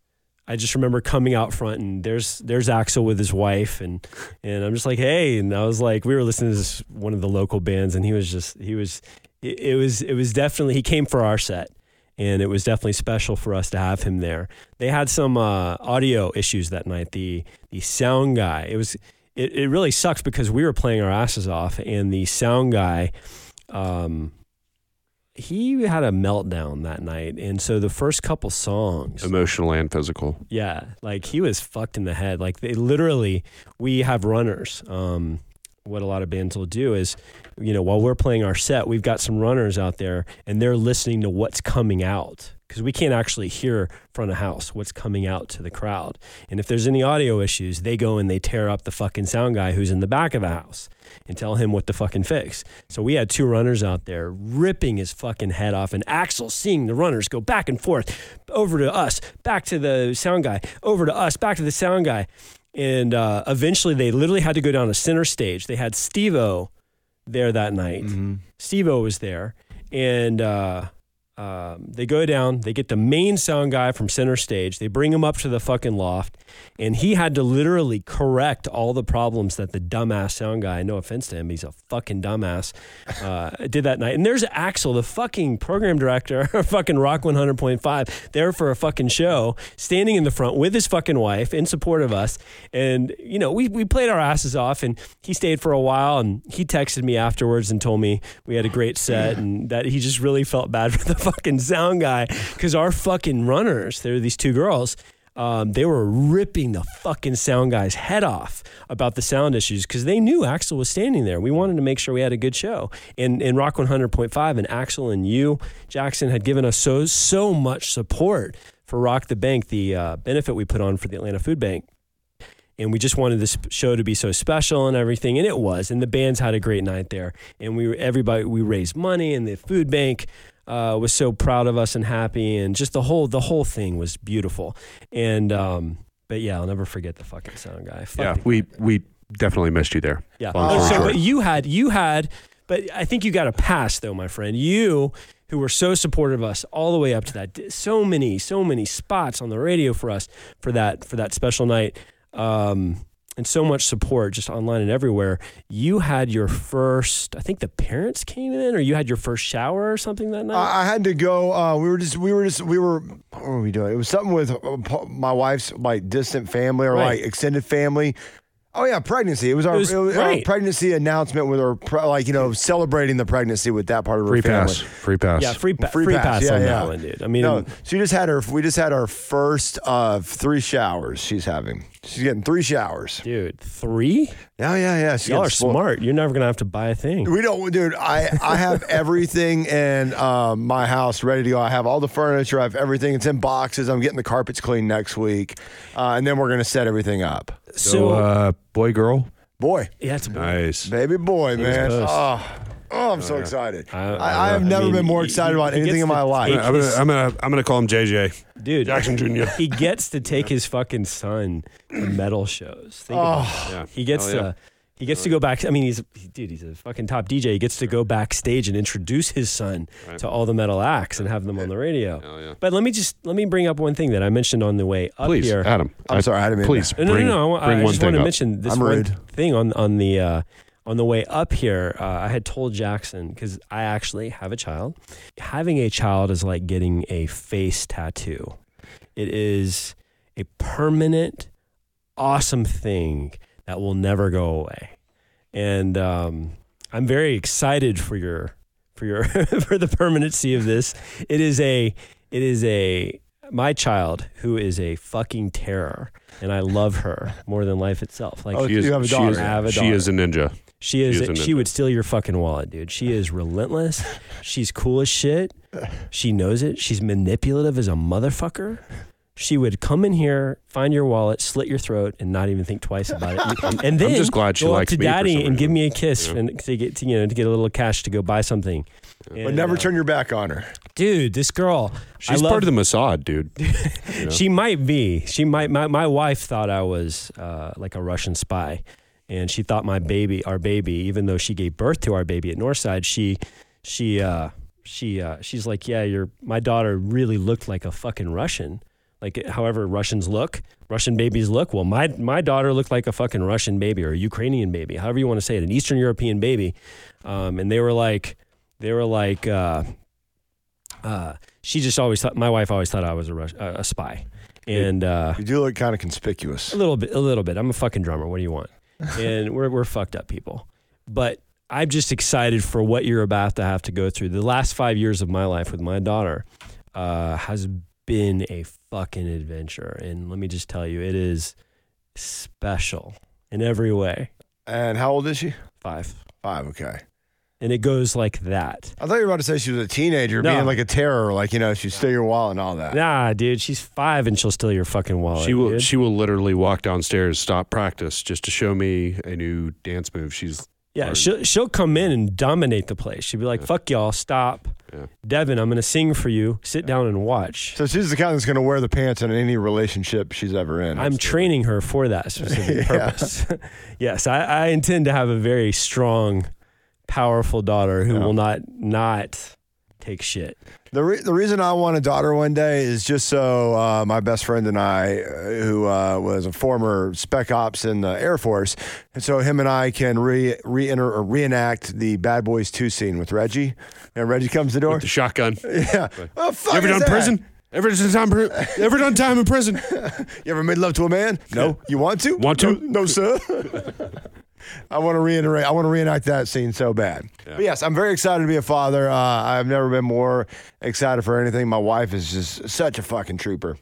I just remember coming out front and there's there's Axel with his wife and and I'm just like, hey, and I was like, we were listening to this one of the local bands and he was just he was it, it was it was definitely he came for our set and it was definitely special for us to have him there. They had some uh, audio issues that night. The the sound guy, it was it, it really sucks because we were playing our asses off and the sound guy um he had a meltdown that night and so the first couple songs Emotional and physical. yeah, like he was fucked in the head. Like they literally, we have runners. Um, what a lot of bands will do is, you know, while we're playing our set, we've got some runners out there and they're listening to what's coming out because we can't actually hear front of house what's coming out to the crowd. And if there's any audio issues, they go and they tear up the fucking sound guy who's in the back of the house and tell him what to fucking fix. So we had two runners out there ripping his fucking head off, and Axel seeing the runners go back and forth over to us, back to the sound guy, over to us, back to the sound guy. And uh, eventually they literally had to go down to center stage. They had Steve-O there that night. Steve-O was there. And uh, um, they go down, they get the main sound guy from center stage, they bring him up to the fucking loft, and he had to literally correct all the problems that the dumbass sound guy, no offense to him, he's a fucking dumbass, uh, did that night. And there's Axel, the fucking program director, of fucking Rock 100.5, there for a fucking show, standing in the front with his fucking wife in support of us. And, you know, we, we played our asses off, and he stayed for a while, and he texted me afterwards and told me we had a great set and that he just really felt bad for the fucking sound guy because our fucking runners, there are these two girls, um, they were ripping the fucking sound guy's head off about the sound issues because they knew Axel was standing there. We wanted to make sure we had a good show. And in Rock 100.5, and Axel and you, Jackson, had given us so so much support for Rock the Bank, the uh, benefit we put on for the Atlanta Food Bank and we just wanted this show to be so special and everything and it was and the bands had a great night there and we everybody we raised money and the food bank uh, was so proud of us and happy and just the whole the whole thing was beautiful and um but yeah i'll never forget the fucking sound guy Fuck Yeah, we we definitely missed you there. yeah. Oh, so, short. but you had you had, but I think you got a pass though, my friend. You who were so supportive of us all the way up to that, so many, so many spots on the radio for us for that for that special night, um, and so much support just online and everywhere. You had your first, I think the parents came in, or you had your first shower or something that night. I I had to go. Uh, we were just, we were just, we were. What were we doing? It was something with uh, my wife's like distant family or Right. like extended family. Oh yeah, pregnancy. It was our, It was- it was our right. pregnancy announcement with her, pre- like you know, celebrating the pregnancy with that part of her Free family. pass. Free pass. yeah, free, pa- Free free, pass, pass, yeah, on yeah. that one, dude. I mean, No, she just had her. We just had our first of three showers. She's having. She's getting three showers. dude, three? Yeah, yeah, yeah. She's Y'all are spoiled. smart. You're never gonna have to buy a thing. We don't, dude. I I have everything in um, my house ready to go. I have all the furniture. I have everything. It's in boxes. I'm getting the carpets cleaned next week, uh, and then we're gonna set everything up. So, uh, boy, girl. Boy, yeah, it's a boy. Nice. baby, boy, man. Oh, oh, I'm so excited. I- I, I I, have. I never mean, been more he- excited he- about he anything gets in my to life. take I'm gonna, his- I'm gonna I'm gonna call him JJ. dude. Jackson Jr. he gets to take his fucking son to metal shows. Think about it. Yeah. He gets Hell yeah. to he gets to go back. I mean, he's dude. He's a fucking top DJ. He gets to go backstage and introduce his son Right. to all the metal acts and have them on the radio. Hell yeah. But let me just let me bring up one thing that I mentioned on the way up Please, here. Adam. I'm sorry, I didn't Please, to- No, no, bring, no, no. I, bring I just thing want to up. mention this I'm one rude. thing on on the uh, on the way up here. Uh, I had told Jackson because I actually have a child. Having a child is like getting a face tattoo. It is a permanent, awesome thing that will never go away, and um, I'm very excited for your for your for the permanency of this. It is a it is a my child who is a fucking terror, and I love her more than life itself. Like Oh, She is, You have a she daughter. is, have a she is a ninja. she is, she is a she would steal your fucking wallet, dude. She is relentless. She's cool as shit. She knows it. She's manipulative as a motherfucker. She would come in here, find your wallet, slit your throat, and not even think twice about it. And, and then just glad she go up likes to daddy some and give me a kiss Yeah. and to get to, you know to get a little cash to go buy something. But And, never uh, turn your back on her. dude. This girl, She's love, part of the Mossad, dude. You know? She might be. She might. My, my wife thought I was uh, like a Russian spy, and she thought my baby, our baby, even though she gave birth to our baby at Northside, she, she, uh, she, uh, she's like, yeah, your my daughter really looked like a fucking Russian. Like however Russians look, Russian babies look. Well, my my daughter looked like a fucking Russian baby or a Ukrainian baby, however you want to say it, an Eastern European baby. Um, and they were like, they were like. Uh, uh, she just always thought my wife always thought I was a Rus- uh, a spy, and uh, You do look kind of conspicuous. a little bit, a little bit. I'm a fucking drummer. What do you want? And we're we're fucked up people, but I'm just excited for what you're about to have to go through. The last five years of my life with my daughter uh, has been a fucking adventure, and let me just tell you, it is special in every way. And how old is she? Five, Five. Okay. and it goes like that. I thought you were about to say she was a teenager, No. being like a terror, like you know, she'd steal your wallet and all that. Nah, dude, she's five and she'll steal your fucking wallet. She will. dude. She will literally walk downstairs, stop practice, just to show me a new dance move. She's Yeah, Or- she'll she'll come in and dominate the place. She'll be like, "Fuck y'all, stop." Yeah. Devin, I'm gonna sing for you. Sit down and watch. So she's the kind that's going to wear the pants in any relationship she's ever in. I'm training her for that specific purpose. yes, I, I intend to have a very strong, powerful daughter who Yeah. will not not take shit. The, re- the reason I want a daughter one day is just so uh, my best friend and I, uh, who uh, was a former spec ops in the Air Force, and so him and I can re re or reenact the Bad Boys Two scene with Reggie. And Reggie comes to the door. with the shotgun. yeah. What the fuck You ever done that? prison? Ever done time? Ever done time in prison? You ever made love to a man? No. You want to? Want to? No, no, sir. I want to reiterate. I want to reenact that scene so bad. But yes, I'm very excited to be a father. Uh, I've never been more excited for anything. My wife is just such a fucking trooper.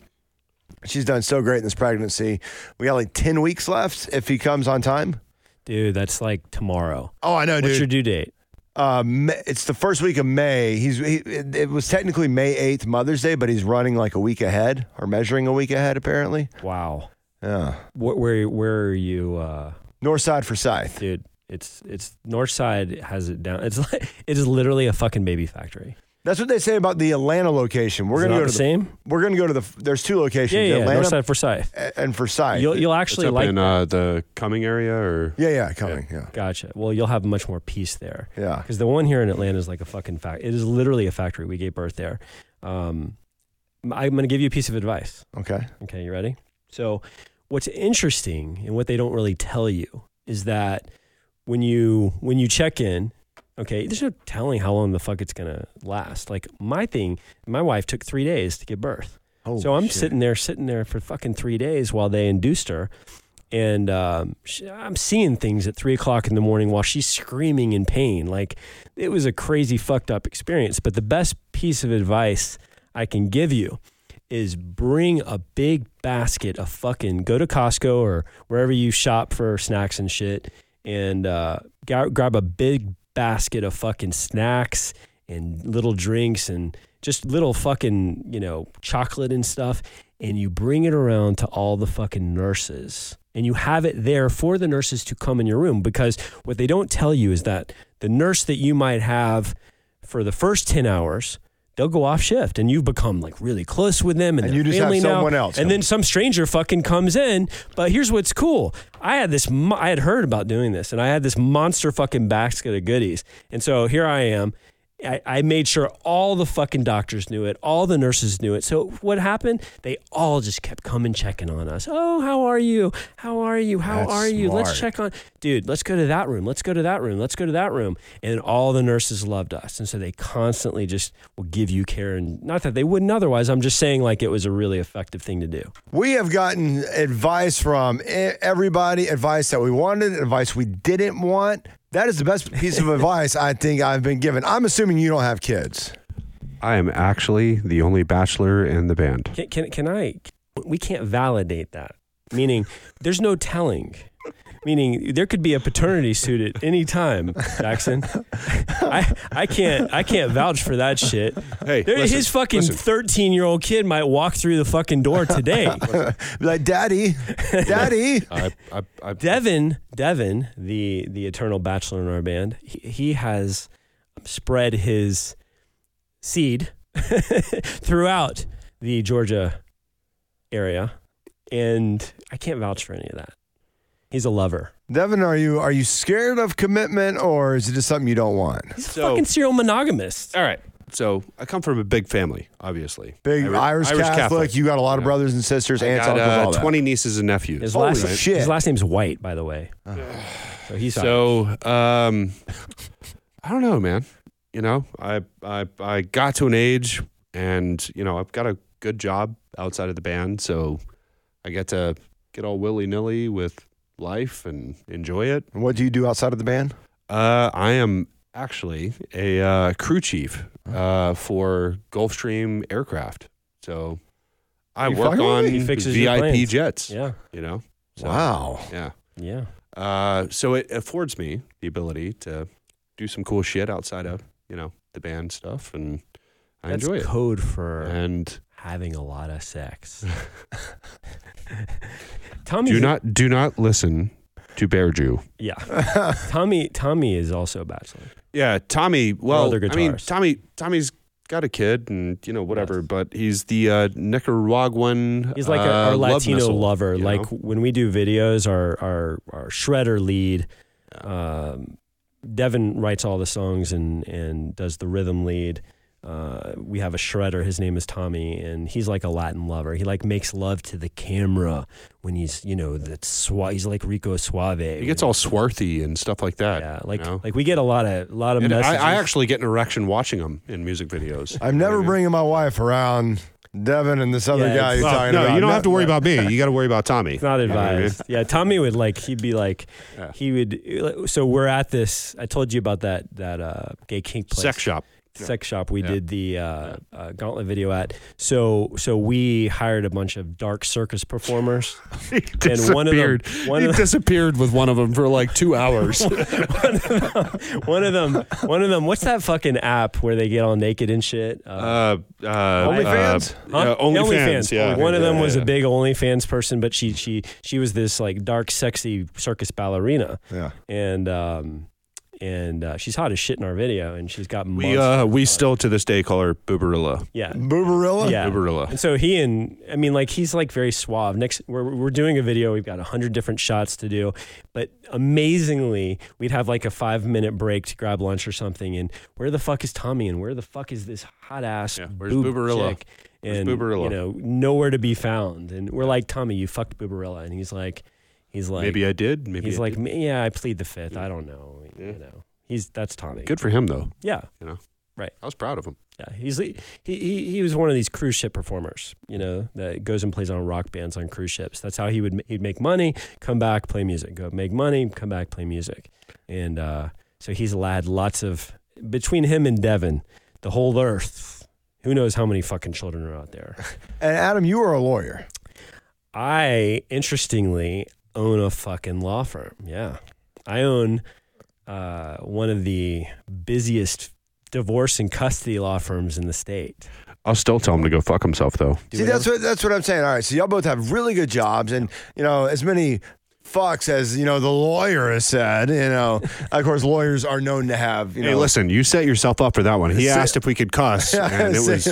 She's done so great in this pregnancy. We got like 10 weeks left if he comes on time. Dude, that's like tomorrow. Oh, I know, What's dude. your due date? Uh, it's the first week of May. He's he, it it was technically May 8th, Mother's Day, but he's running like a week ahead or measuring a week ahead apparently. Wow. Yeah. Where where, where are you, uh, North side Forsyth. dude? It's it's North Side has it down. It's like it is literally a fucking baby factory. That's what they say about the Atlanta location. We're Is gonna not go to the the, same. We're gonna go to the. There's two locations. Yeah, yeah. Atlanta North Side Forsyth. a- and Forsyth. You'll you'll It's actually up like. in uh, the Cumming area, or yeah, yeah, Cumming. Yeah, Gotcha. Well, you'll have much more peace there. yeah. Because the one here in Atlanta is like a fucking fact. It is literally a factory. We gave birth there. Um, I'm going to give you a piece of advice. Okay. Okay, you ready? So, what's interesting and what they don't really tell you is that when you when you check in, okay, there's no telling how long the fuck it's gonna last. Like my thing, my wife took three days to give birth. Oh, so I'm shit. sitting there, sitting there for fucking three days while they induced her. And um, she, I'm seeing things at three o'clock in the morning while she's screaming in pain. Like it was a crazy, fucked up experience. But the best piece of advice I can give you is bring a big basket of fucking go to Costco or wherever you shop for snacks and shit and uh, gra- grab a big basket of fucking snacks and little drinks and just little fucking, you know, chocolate and stuff. And you bring it around to all the fucking nurses. And you have it there for the nurses to come in your room because what they don't tell you is that the nurse that you might have for the first 10 hours, they'll go off shift and you've become like really close with them and, And you just have now. someone else And then some stranger fucking comes in. But here's what's cool. I had this, I had heard about doing this and I had this monster fucking basket of goodies. And so here I am. I, I made sure all the fucking doctors knew it, all the nurses knew it. So what happened? They all just kept coming checking on us. Oh, how are you? How are you? How That's are you? Let's check on, dude. Let's go to that room. Let's go to that room. Let's go to that room. And all the nurses loved us, and so they constantly just will give you care. And not that they wouldn't otherwise. I'm just saying like it was a really effective thing to do. We have gotten advice from everybody, advice that we wanted, advice we didn't want. That is the best piece of advice I think I've been given. I'm assuming you don't have kids. I am actually the only bachelor in the band. Can, can, can I? We can't validate that. Meaning, there's no telling. Meaning, there could be a paternity suit at any time, Jackson. I I can't I can't vouch for that shit. Hey, There, listen, his fucking 13 year old kid might walk through the fucking door today. Be like, Daddy, Daddy. I, I, I, Devin, Devin, the the eternal bachelor in our band, he, he has spread his seed throughout the Georgia area, and I can't vouch for any of that. He's a lover. Devin, are you are you scared of commitment or is it just something you don't want? He's a So- fucking serial monogamist. all right. So I come from a big family, obviously. Big Irish, Catholic, You got a lot of Yeah. brothers and sisters, I aunts, got uncles, uh, all that. 20 nieces and nephews. His Holy last shit. his last name's White, by the way. So he's So, um, I don't know, man. You know, I, I, I got to an age and, you know, I've got a good job outside of the band. So I get to get all willy nilly with life and enjoy it. And what do you do outside of the band? Uh, I am actually a uh, crew chief uh, for Gulfstream aircraft. So I You work fucking on with? He fixes your VIP planes. jets, yeah, you know? So, Wow. Yeah. yeah. Uh, so it affords me the ability to do some cool shit outside of, you know, the band stuff. And I That's enjoy it. code for And having a lot of sex. Tommy, do not, do not listen to Bear Jew. yeah. Tommy, Tommy is also a bachelor. Yeah, Tommy. Well, I mean. Tommy. Tommy's got a kid, and you know whatever. But he's the uh, Nicaraguan. He's like uh, a, our love Latino missile, lover. Like know? when we do videos, our our our shredder lead, um, Devin writes all the songs and and does the rhythm lead. Uh, we have a shredder. His name is Tommy, and he's like a Latin lover. He like makes love to the camera when he's you know that swa- He's like Rico Suave. he gets all swarthy and stuff like that. yeah. Like you know? like we get a lot of a lot of messages. I, I actually get an erection watching him in music videos. I'm never bringing my wife around Devin and this other Yeah, guy you're Well, talking no, about. you don't have to worry about me. You got to worry about Tommy. It's not You know what I mean? advised. Yeah, Tommy would like he'd be like Yeah. he would. So we're at this. I told you about that that uh, gay kink place. Sex shop. Sex shop we Yeah. did the uh, uh, gauntlet video at. So so we hired a bunch of dark circus performers. he And one of them- disappeared. one he of- disappeared with one of them for like two hours. one of them, one of them. What's that fucking app where they get all naked and shit? Uh, uh, uh, OnlyFans? Uh, yeah, OnlyFans. Yeah. One of them was a big OnlyFans person, but she she she was this like dark, sexy circus ballerina, Yeah. and um and uh, she's hot as shit in our video, and she's got We uh we still to this day call her Booberilla. yeah Booberilla? yeah. Booberilla. And so he and I mean, like he's like very suave. Next, we're we're doing a video. We've got a hundred different shots to do, but amazingly, we'd have like a five minute break to grab lunch or something. And where the fuck is Tommy? And where the fuck is this hot ass Yeah, where's boob Booberilla? chick? Where's And Booberilla? you know, nowhere to be found. And we're like, Tommy, you fucked Booberilla. And he's like, he's like, Maybe I did. Maybe he's I like, didn't. yeah, I plead the fifth. I don't know. Yeah. You know, he's that's Tommy. good for him though. Yeah. You know. Right. I was proud of him. Yeah, he's he, he he was one of these cruise ship performers, you know, that goes and plays on rock bands on cruise ships. That's how he would he'd make money, come back, play music, go make money, come back, play music, and uh, so he's had lots of between him and Devin, the whole earth. Who knows how many fucking children are out there? And Adam, you are a lawyer. I interestingly own a fucking law firm. Yeah, I own uh, one of the busiest divorce and custody law firms in the state. I'll still tell him to go fuck himself though. See, that's what that's what I'm saying. All right, so y'all both have really good jobs, and you know as many fucks as you know the lawyer has said. You know, of course, lawyers are known to have. You Hey, listen, you set yourself up for that one. He Sit- asked if we could cuss, and it was,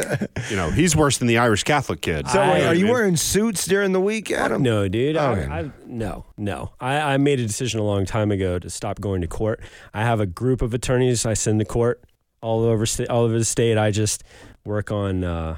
you know, he's worse than the Irish Catholic kid. So I- are you wearing suits during the week, Adam? No, dude. Okay. I, I, no, no. I, I made a decision a long time ago to stop going to court. I have a group of attorneys I send to court all over sta- all over the state. I just work on. Uh,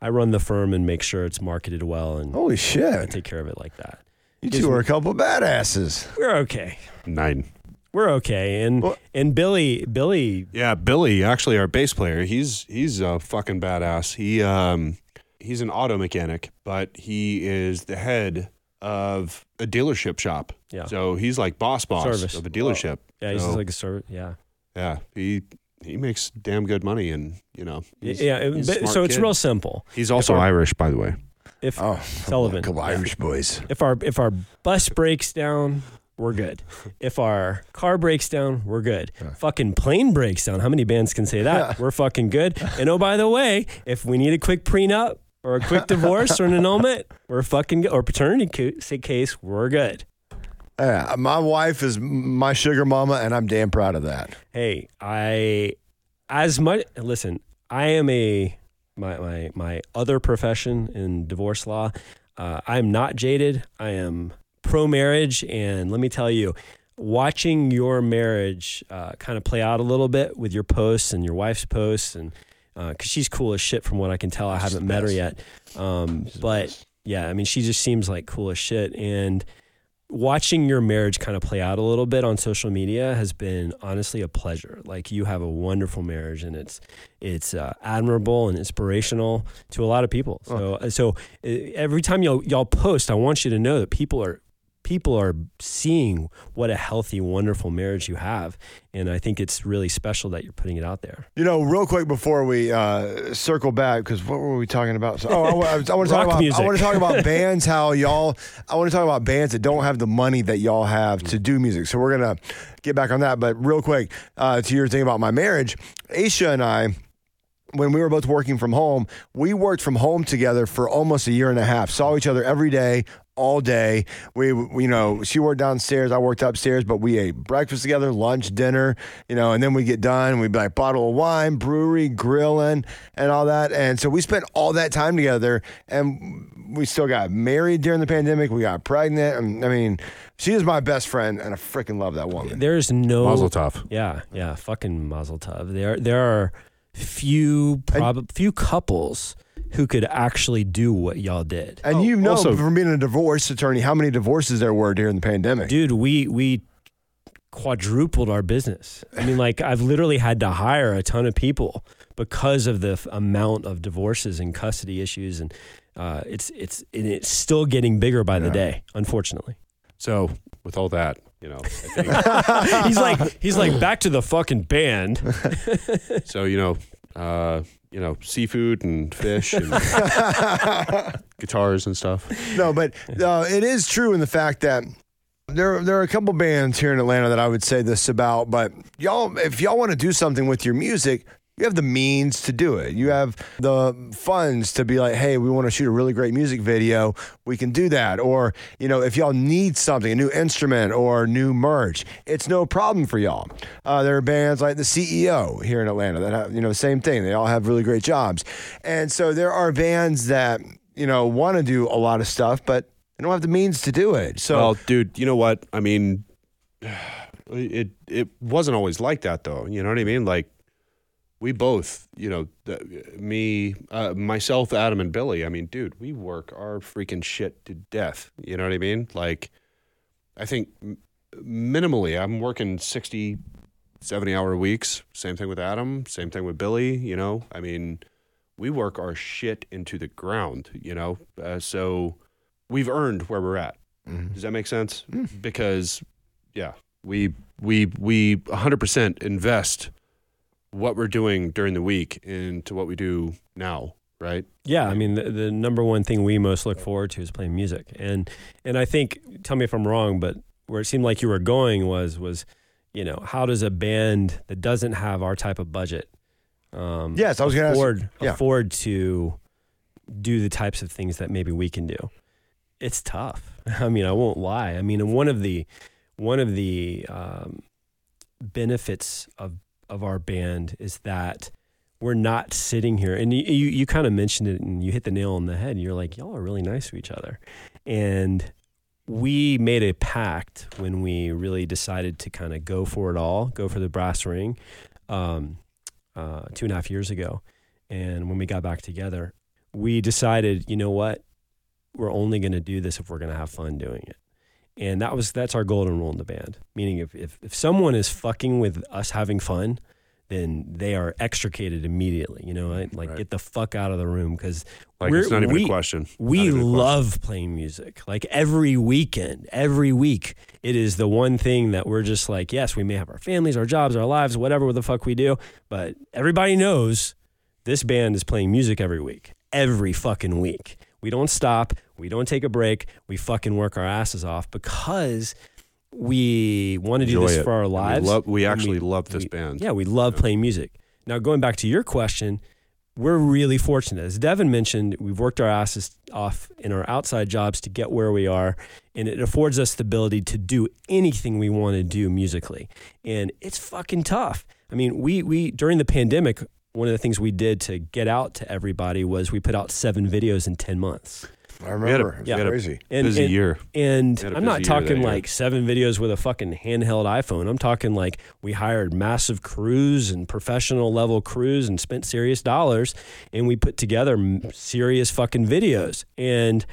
I run the firm and make sure it's marketed well, and Holy shit, I take care of it like that. You two are a couple badasses. We're okay. Nine. We're okay. And Well- and Billy, Billy, Yeah, Billy, actually our bass player, he's he's a fucking badass. He um he's an auto mechanic, but he is the head of a dealership shop. Yeah. So he's like boss boss Service. of a dealership. yeah, he's So, like a servant. Yeah, yeah, he he makes damn good money and, you know, he's, yeah. he's a but- smart so it's kid. real simple. He's also our- Irish, by the way. If Oh, Sullivan. a couple Irish boys. if our if our bus breaks down, we're good. If our car breaks down, we're good. Fucking plane breaks down. How many bands can say that? we're fucking good. And oh, by the way, if we need a quick prenup or a quick divorce or an annulment, we're fucking good. Or paternity ca- case, we're good. Yeah, my wife is my sugar mama, and I'm damn proud of that. Hey, I as much listen. I am a my my my other profession in divorce law. Uh, I am not jaded. I am pro marriage, and let me tell you, watching your marriage uh, kind of play out a little bit with your posts and your wife's posts, and because she's cool as shit from what I can tell. I haven't met her yet, um, but yeah, I mean, she just seems like cool as shit, and watching your marriage kind of play out a little bit on social media has been honestly a pleasure. Like you have a wonderful marriage, and it's it's uh, admirable and inspirational to a lot of people. So so uh, every time y'all y'all post, I want you to know that people are people are seeing what a healthy, wonderful marriage you have, and I think it's really special that you're putting it out there. You know, real quick before we uh, circle back, because what were we talking about? So, oh, I, I I want to talk about. music. I want to talk about bands. How y'all? I want to talk about bands that don't have the money that y'all have to do music. So we're gonna get back on that. But real quick, uh, to your thing about my marriage, Aisha and I. When we were both working from home, we worked from home together for almost a year and a half. Saw each other every day, all day. We, we, you know, she worked downstairs, I worked upstairs, but we ate breakfast together, lunch, dinner, you know, and then we get done. We'd be like bottle of wine, brewery, grilling, and all that. And so we spent all that time together, and we still got married during the pandemic. We got pregnant. And, I mean, she is my best friend, and I freaking love that woman. There's no Mazel tov. Yeah, yeah, fucking Mazel Tov. There, there are few, prob- few couples who could actually do what y'all did. And you know also- from being a divorce attorney how many divorces there were during the pandemic. Dude, we we quadrupled our business. I mean, like I've literally had to hire a ton of people because of the f- amount of divorces and custody issues, and uh, it's it's and it's still getting bigger by the day. Unfortunately, So with all that, you know, he's like he's like back to the fucking band. so you know, uh, you know, seafood and fish and guitars and stuff. No, but uh, it is true in the fact that there there are a couple bands here in Atlanta that I would say this about. But y'all, if y'all want to do something with your music. You have the means to do it. You have the funds to be like, hey, we want to shoot a really great music video. We can do that. Or, you know, if y'all need something, a new instrument or new merch, it's no problem for y'all. Uh, there are bands like the CEO here in Atlanta that have, you know, same thing. They all have really great jobs. And so there are bands that, you know, want to do a lot of stuff, but they don't have the means to do it. So, Well, dude, you know what? I mean, it it wasn't always like that though. You know what I mean? Like we both, you know, the, me, uh, myself, Adam, and Billy. I mean, dude, we work our freaking shit to death. You know what I mean? Like, I think minimally, I'm working 60, 70 hour weeks. Same thing with Adam. Same thing with Billy. You know, I mean, we work our shit into the ground. You know, uh, so we've earned where we're at. Does that make sense? Because yeah, we we we 100% invest what we're doing during the week into what we do now, right? Yeah, I mean the, the number one thing we most look forward to is playing music, and and I think tell me if I'm wrong, but where it seemed like you were going was was, you know, how does a band that doesn't have our type of budget, um, yes, I was going to afford yeah. afford to do the types of things that maybe we can do? It's tough. I mean, I won't lie. I mean, one of the one of the um, benefits of of our band is that we're not sitting here and you, you, you kind of mentioned it and you hit the nail on the head. You're like y'all are really nice to each other. And we made a pact when we really decided to kind of go for it all go for the brass ring um, uh, two and a half years ago. And when we got back together we decided you know what? We're only going to do this if we're going to have fun doing it and that was that's our golden rule in the band meaning if, if, if someone is fucking with us having fun then they are extricated immediately you know like, like Right. get the fuck out of the room because Like it's not even we, a question. we a question. love playing music like every weekend every week it is the one thing that we're just like yes we may have our families our jobs our lives whatever the fuck we do but everybody knows this band is playing music every week every fucking week we don't stop we don't take a break we fucking work our asses off because we want to do Enjoy this it. for our And we lives love- we actually love this we- band. yeah we love playing music now going back to your question we're really fortunate. As Devin mentioned, we've worked our asses off in our outside jobs to get where we are, and it affords us the ability to do anything we want to do musically. And it's fucking tough. I mean, we we during the pandemic, one of the things we did to get out to everybody was we put out seven videos in ten months. I had a- remember. It's we a- crazy. And, Busy and- year. and We had a I'm not busy year that talking year. like seven videos with a fucking handheld iPhone. I'm talking like we hired massive crews and professional level crews and spent serious dollars and we put together serious fucking videos. And,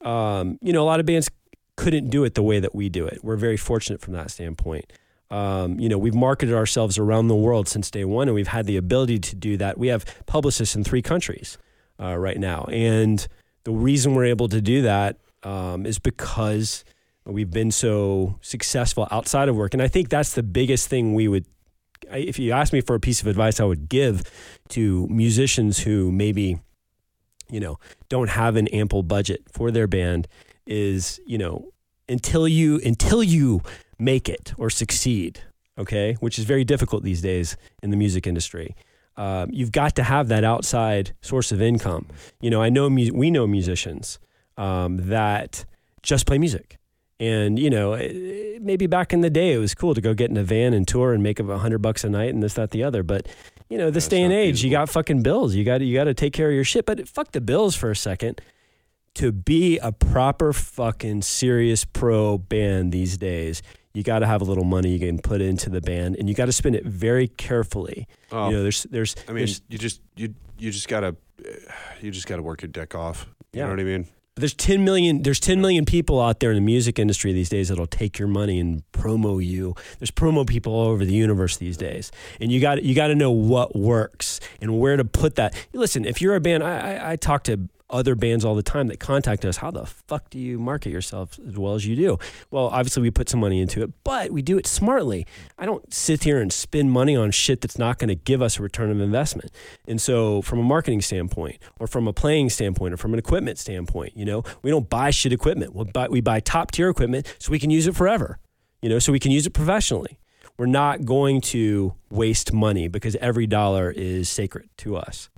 um, you know, a lot of bands couldn't do it the way that we do it. We're very fortunate from that standpoint. Um, you know, we've marketed ourselves around the world since day one, and we've had the ability to do that. We have publicists in three countries uh, right now, and the reason we're able to do that um, is because we've been so successful outside of work. And I think that's the biggest thing we would, if you ask me for a piece of advice, I would give to musicians who maybe, you know, don't have an ample budget for their band is, you know, until you, until you make it or succeed, okay, which is very difficult these days in the music industry. Um, you've got to have that outside source of income. You know, I know mu- we know musicians um, that just play music. And you know, eh, maybe back in the day, it was cool to go get in a van and tour and make a hundred bucks a night and this, that, the other. But you know, this That's day and age, you feasible. got fucking bills. You got you got to take care of your shit. But fuck the bills for a second. To be a proper fucking serious pro band these days, you got to have a little money you can put into the band, and you got to spend it very carefully. Oh, you know, there's there's I mean, there's you just you you just gotta you just gotta work your dick off. You Yeah. know what I mean? But there's 10 million there's 10 million people out there in the music industry these days that'll take your money and promo you. There's promo people all over the universe these days. And you got you got to know what works and where to put that. Listen, if you're a band I I, I talk to other bands all the time that contact us. How the fuck do you market yourself as well as you do? Well, obviously we put some money into it, but we do it smartly. I don't sit here and spend money on shit that's not going to give us a return of investment. And so, from a marketing standpoint, or from a playing standpoint, or from an equipment standpoint, you know, we don't buy shit equipment. We buy, we buy top tier equipment so we can use it forever. You know, so we can use it professionally. We're not going to waste money because every dollar is sacred to us.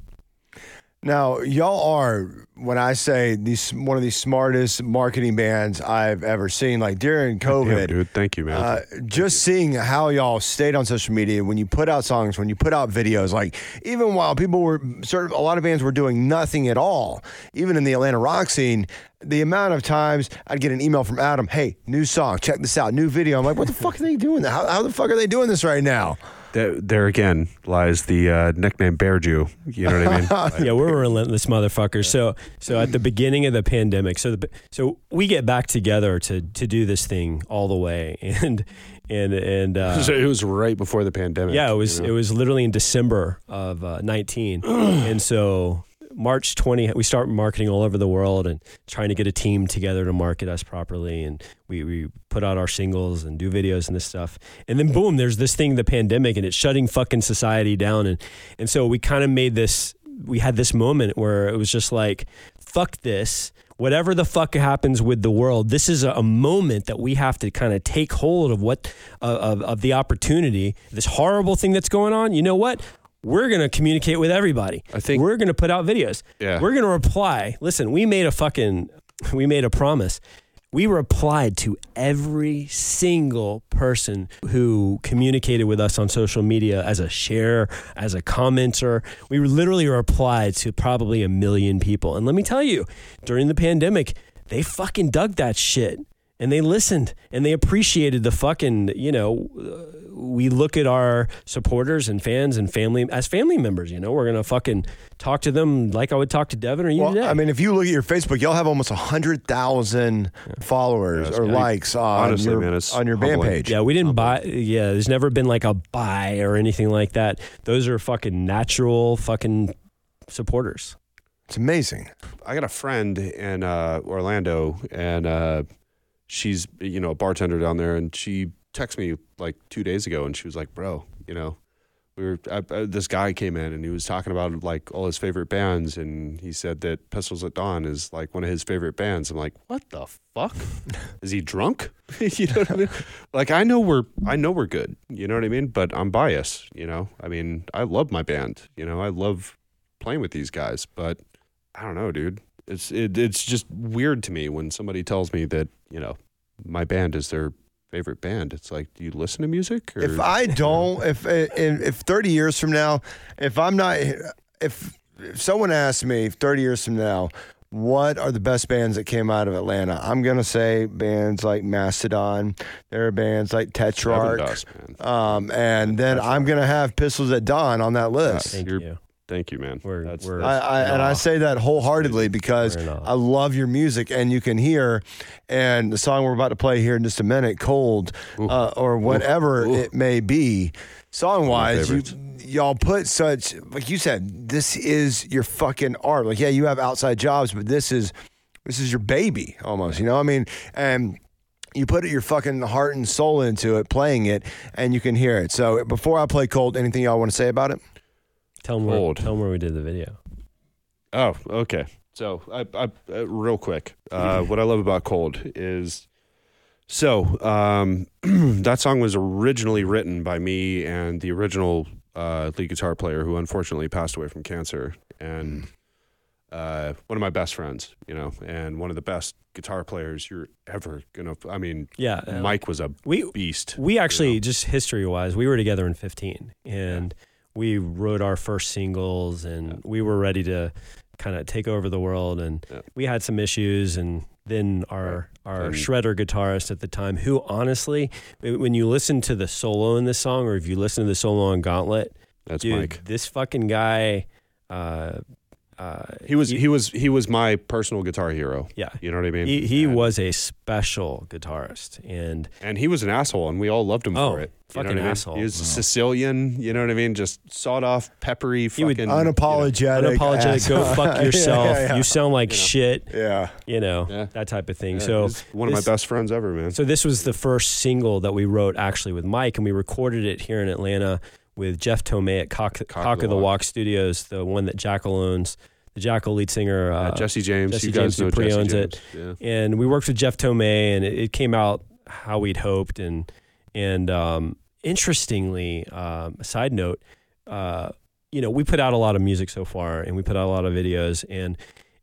Now, y'all are when I say these one of the smartest marketing bands I've ever seen. Like during COVID, Damn, dude. Thank you, man. Uh, just seeing how y'all stayed on social media when you put out songs, when you put out videos, like even while people were sort of a lot of bands were doing nothing at all, even in the Atlanta rock scene, the amount of times I'd get an email from Adam, hey, new song, check this out, new video. I'm like, what the fuck are they doing? How, how the fuck are they doing this right now? There, there again lies the uh, nickname Bear Jew. You know what I mean? yeah, we're relentless motherfuckers. So, so at the beginning of the pandemic, so the, so we get back together to to do this thing all the way, and and and uh, So it was right before the pandemic. yeah, it was you know? it was literally in December of uh, 19, and so March 20, we start marketing all over the world and trying to get a team together to market us properly, and we we put out our singles and do videos and this stuff, and then boom, there's this thing, the pandemic, and it's shutting fucking society down, and and so we kind of made this, we had this moment where it was just like, fuck this whatever the fuck happens with the world, this is a, moment that we have to kind of take hold of what of, of the opportunity, this horrible thing that's going on. You know what? We're gonna communicate with everybody. I think- we're gonna put out videos. Yeah. We're gonna reply. Listen, we made a fucking, we made a promise. We replied to every single person who communicated with us on social media as a share, as a commenter. We literally replied to probably a million people. And let me tell you, during the pandemic, they fucking dug that shit and they listened and they appreciated the fucking, you know, we look at our supporters and fans and family as family members, you know, we're going to fucking talk to them like I would talk to Devin or you Well, today. I mean, if you look at your Facebook, y'all have almost hundred thousand followers Yeah, or it's- likes on honestly, your man, on your band page. Yeah, we didn't buy. Yeah, there's never been like a buy or anything like that. Those are fucking natural fucking supporters. It's amazing. I got a friend in uh, Orlando, and uh, she's you know a bartender down there, and she texted me like two days ago, and she was like, "Bro, you know, we were uh, uh, this guy came in and he was talking about like all his favorite bands, and he said that Pistols at Dawn is like one of his favorite bands." I'm like, "What the fuck? is he drunk? you know what I mean? Like I know we're I know we're good, you know what I mean, but I'm biased, you know. I mean, I love my band, you know, I love playing with these guys, but I don't know, dude. It's it, it's just weird to me when somebody tells me that you know my band is their favorite band. It's like, do you listen to music? Or, If I don't, if if if thirty years from now, if I'm not, if, if someone asks me thirty years from now, what are the best bands that came out of Atlanta? I'm gonna say bands like Mastodon. There are bands like Heaven Tetrarch. Dust. Um, and then I'm gonna have Pistols at Dawn on that list. Thank You're- you. Thank you, man. We're- That's, we're- that's- I, I, and I say that wholeheartedly because I love your music, and you can hear, and the song we're about to play here in just a minute, "Cold," uh, or whatever Ooh. it may be, song wise, you y'all put such like you said, this is your fucking art. Like, yeah, you have outside jobs, but this is this is your baby almost. You know, what I mean, and you put your fucking heart and soul into it, playing it, and you can hear it. So before I play "Cold," anything y'all want to say about it? Tell them where, Old. tell 'em where we did the video. Oh, okay. So, I, I, uh, real quick, uh, what I love about Cold is so um, that song was originally written by me and the original uh, lead guitar player who unfortunately passed away from cancer, and uh, one of my best friends, you know, and one of the best guitar players you're ever gonna. I mean, Yeah, uh, Mike was a We beast. we actually you know? just history wise, we were together in 15, and we wrote our first singles, and we were ready to kind of take over the world, and Yeah. we had some issues, and then our our And- shredder guitarist at the time, who honestly, when you listen to the solo in this song, or if you listen to the solo on Gauntlet, That's dude, Mike. this fucking guy. Uh, uh, He was he was he was my personal guitar hero. yeah. You know what I mean? He, he And- was a special guitarist, and and he was an asshole, and we all loved him Oh, for it. You know fucking what I mean? asshole. He was Sicilian. You know what I mean? Just sawed off, peppery, would fucking Unapologetic. unapologetic. Go fuck yourself. yeah, yeah. You sound like You know. shit. Yeah. You know Yeah. that type of thing. Yeah, so he's one of my best friends ever, man. So this was the first single that we wrote actually with Mike, and we recorded it here in Atlanta with Jeff Tomei at Cock, Cock, of the Walk Studios, the one that Jackyl owns. The Jackyl lead singer Uh, Jesse James, Jesse you guys James know Dupree Jesse owns James. it. Yeah. and we worked with Jeff Tomei, and it, it came out how we'd hoped. And and um, interestingly, um, a side note, uh, you know, we put out a lot of music so far, and we put out a lot of videos, and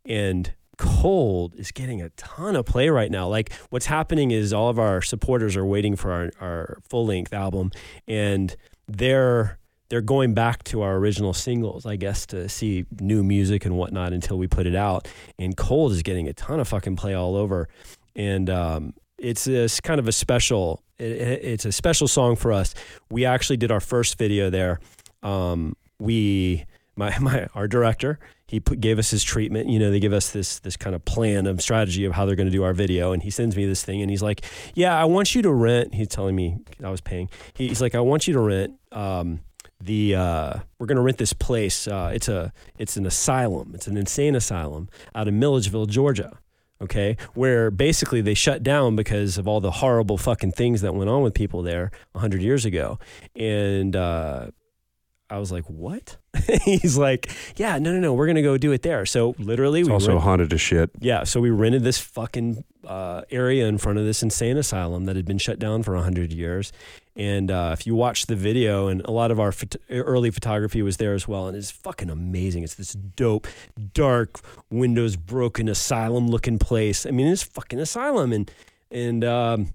and Cold is getting a ton of play right now. Like what's happening is all of our supporters are waiting for our, our full length album, and they're they're going back to our original singles, I guess, to see new music and whatnot until we put it out. And Cold is getting a ton of fucking play all over, and um, it's this kind of a special. It, it- it's a special song for us. We actually did our first video there. Um, we my my our director he put, gave us his treatment. You know, they give us this this kind of plan of strategy of how they're going to do our video, and he sends me this thing, and he's like, "Yeah, I want you to rent." He's telling me I was paying. He, he's like, "I want you to rent." Um, the uh, we're gonna rent this place. Uh, it's a it's an asylum. It's an insane asylum out of Milledgeville, Georgia. Okay, where basically they shut down because of all the horrible fucking things that went on with people there hundred years ago, and uh, I was like, "What?" He's like, "Yeah, no, no, no, we're gonna go do it there." So literally, It's we also rent- haunted as shit. yeah, so we rented this fucking uh, area in front of this insane asylum that had been shut down for 100 years. And uh, if you watch the video, and a lot of our phot- early photography was there as well, and it's fucking amazing. It's this dope, dark, windows broken asylum looking place. I mean, it's fucking asylum, and and um,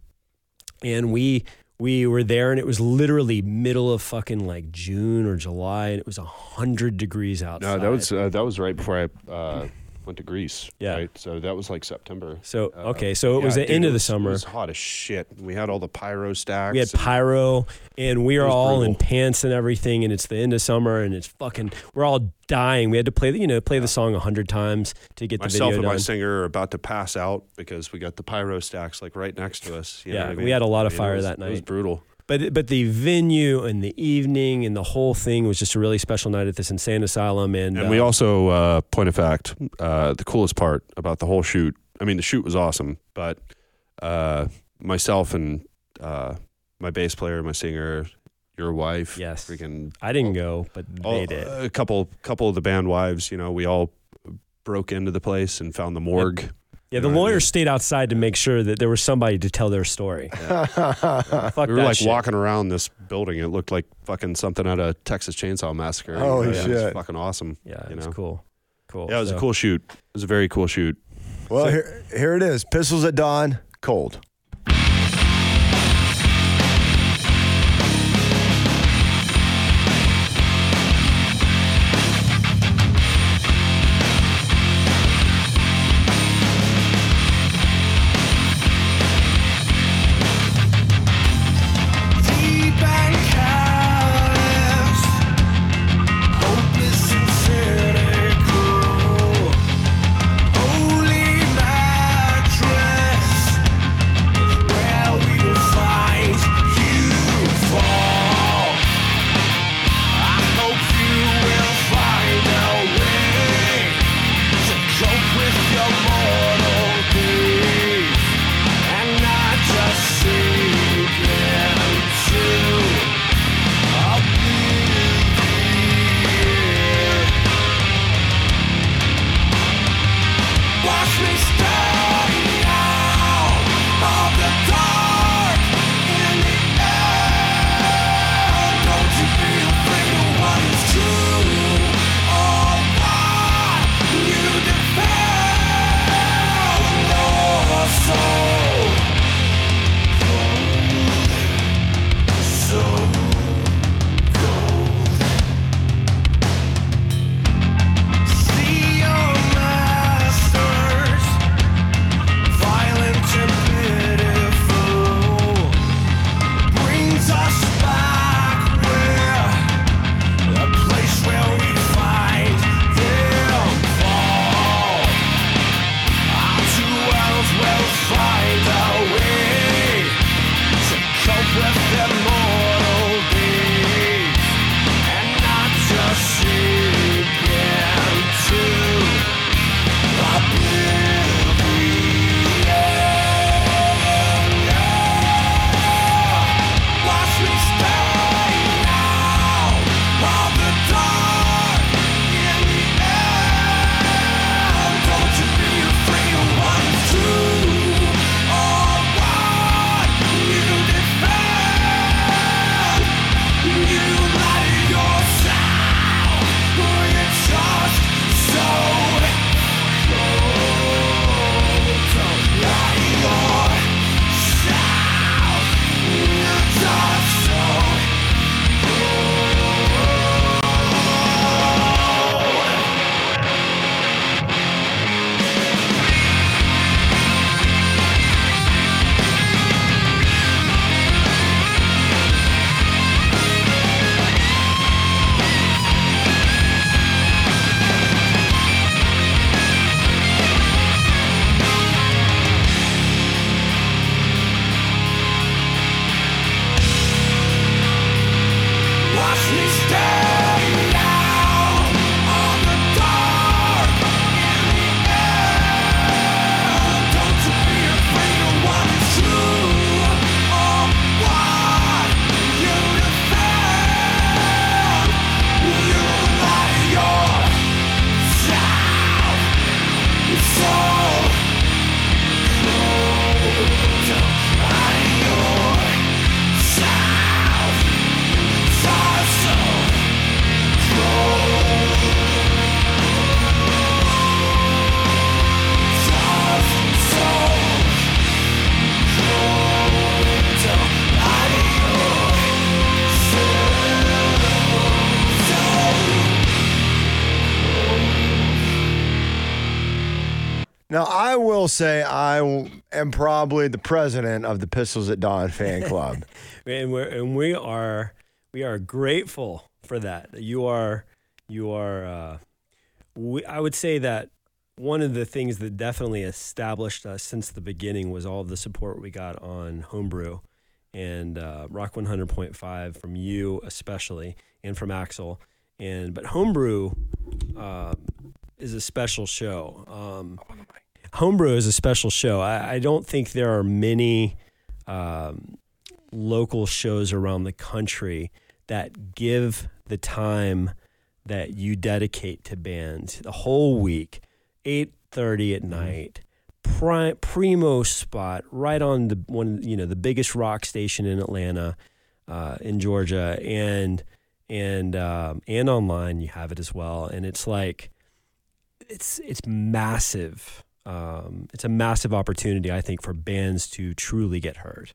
and we we were there, and it was literally middle of fucking like June or July, and it was hundred degrees outside. No, that was uh, that was right before I uh, went to Greece. Yeah. Right? So that was like September. so Uh, okay. So it was yeah, the dude, end of the summer. It was hot as shit. We had all the pyro stacks. We had and- pyro, and we are was all in pants and everything, and it's the end of summer, and it's fucking. We're all dying. We had to play, the you know, play the song a hundred times to get the Myself video and my singer are about to pass out because we got the pyro stacks like right next to us. You Yeah, I we had a lot of I mean, fire was- that night. It was brutal. But but the venue and the evening and the whole thing was just a really special night at this insane asylum, and, And we uh, also, uh, point of fact, uh, the coolest part about the whole shoot. I mean, the shoot was awesome, but uh, myself and uh, my bass player, my singer, your wife, Yes. freaking I didn't go, but all- they did. a couple, couple of the band wives. You know, we all broke into the place and found the morgue. Yeah, the you know what I lawyers mean? stayed outside to make sure that there was somebody to tell their story. Fuck we were that like shit. walking around this building. It looked like fucking something out of Texas Chainsaw Massacre. You Holy know, It was shit. fucking awesome. Yeah, it you was know? cool. Cool. Yeah, it was So- a cool shoot. It was a very cool shoot. Well, here, here it is. Pistols at dawn. Cold. Now, I will say I am probably the president of the Pistols at Dawn fan club. and we and we are we are grateful for that. You are you are. Uh, we, I would say that one of the things that definitely established us since the beginning was all the support we got on Homebrew and uh, Rock 100.5 from you especially and from Axel. And but Homebrew um, is a special show. Um, Homebrew is a special show. I, I don't think there are many um, local shows around the country that give the time that you dedicate to bands the whole week, eight thirty at night, pri- primo spot right on the one you know the biggest rock station in Atlanta, uh, in Georgia, and and um, and online you have it as well, and it's like it's it's massive. Um, it's a massive opportunity, I think, for bands to truly get heard.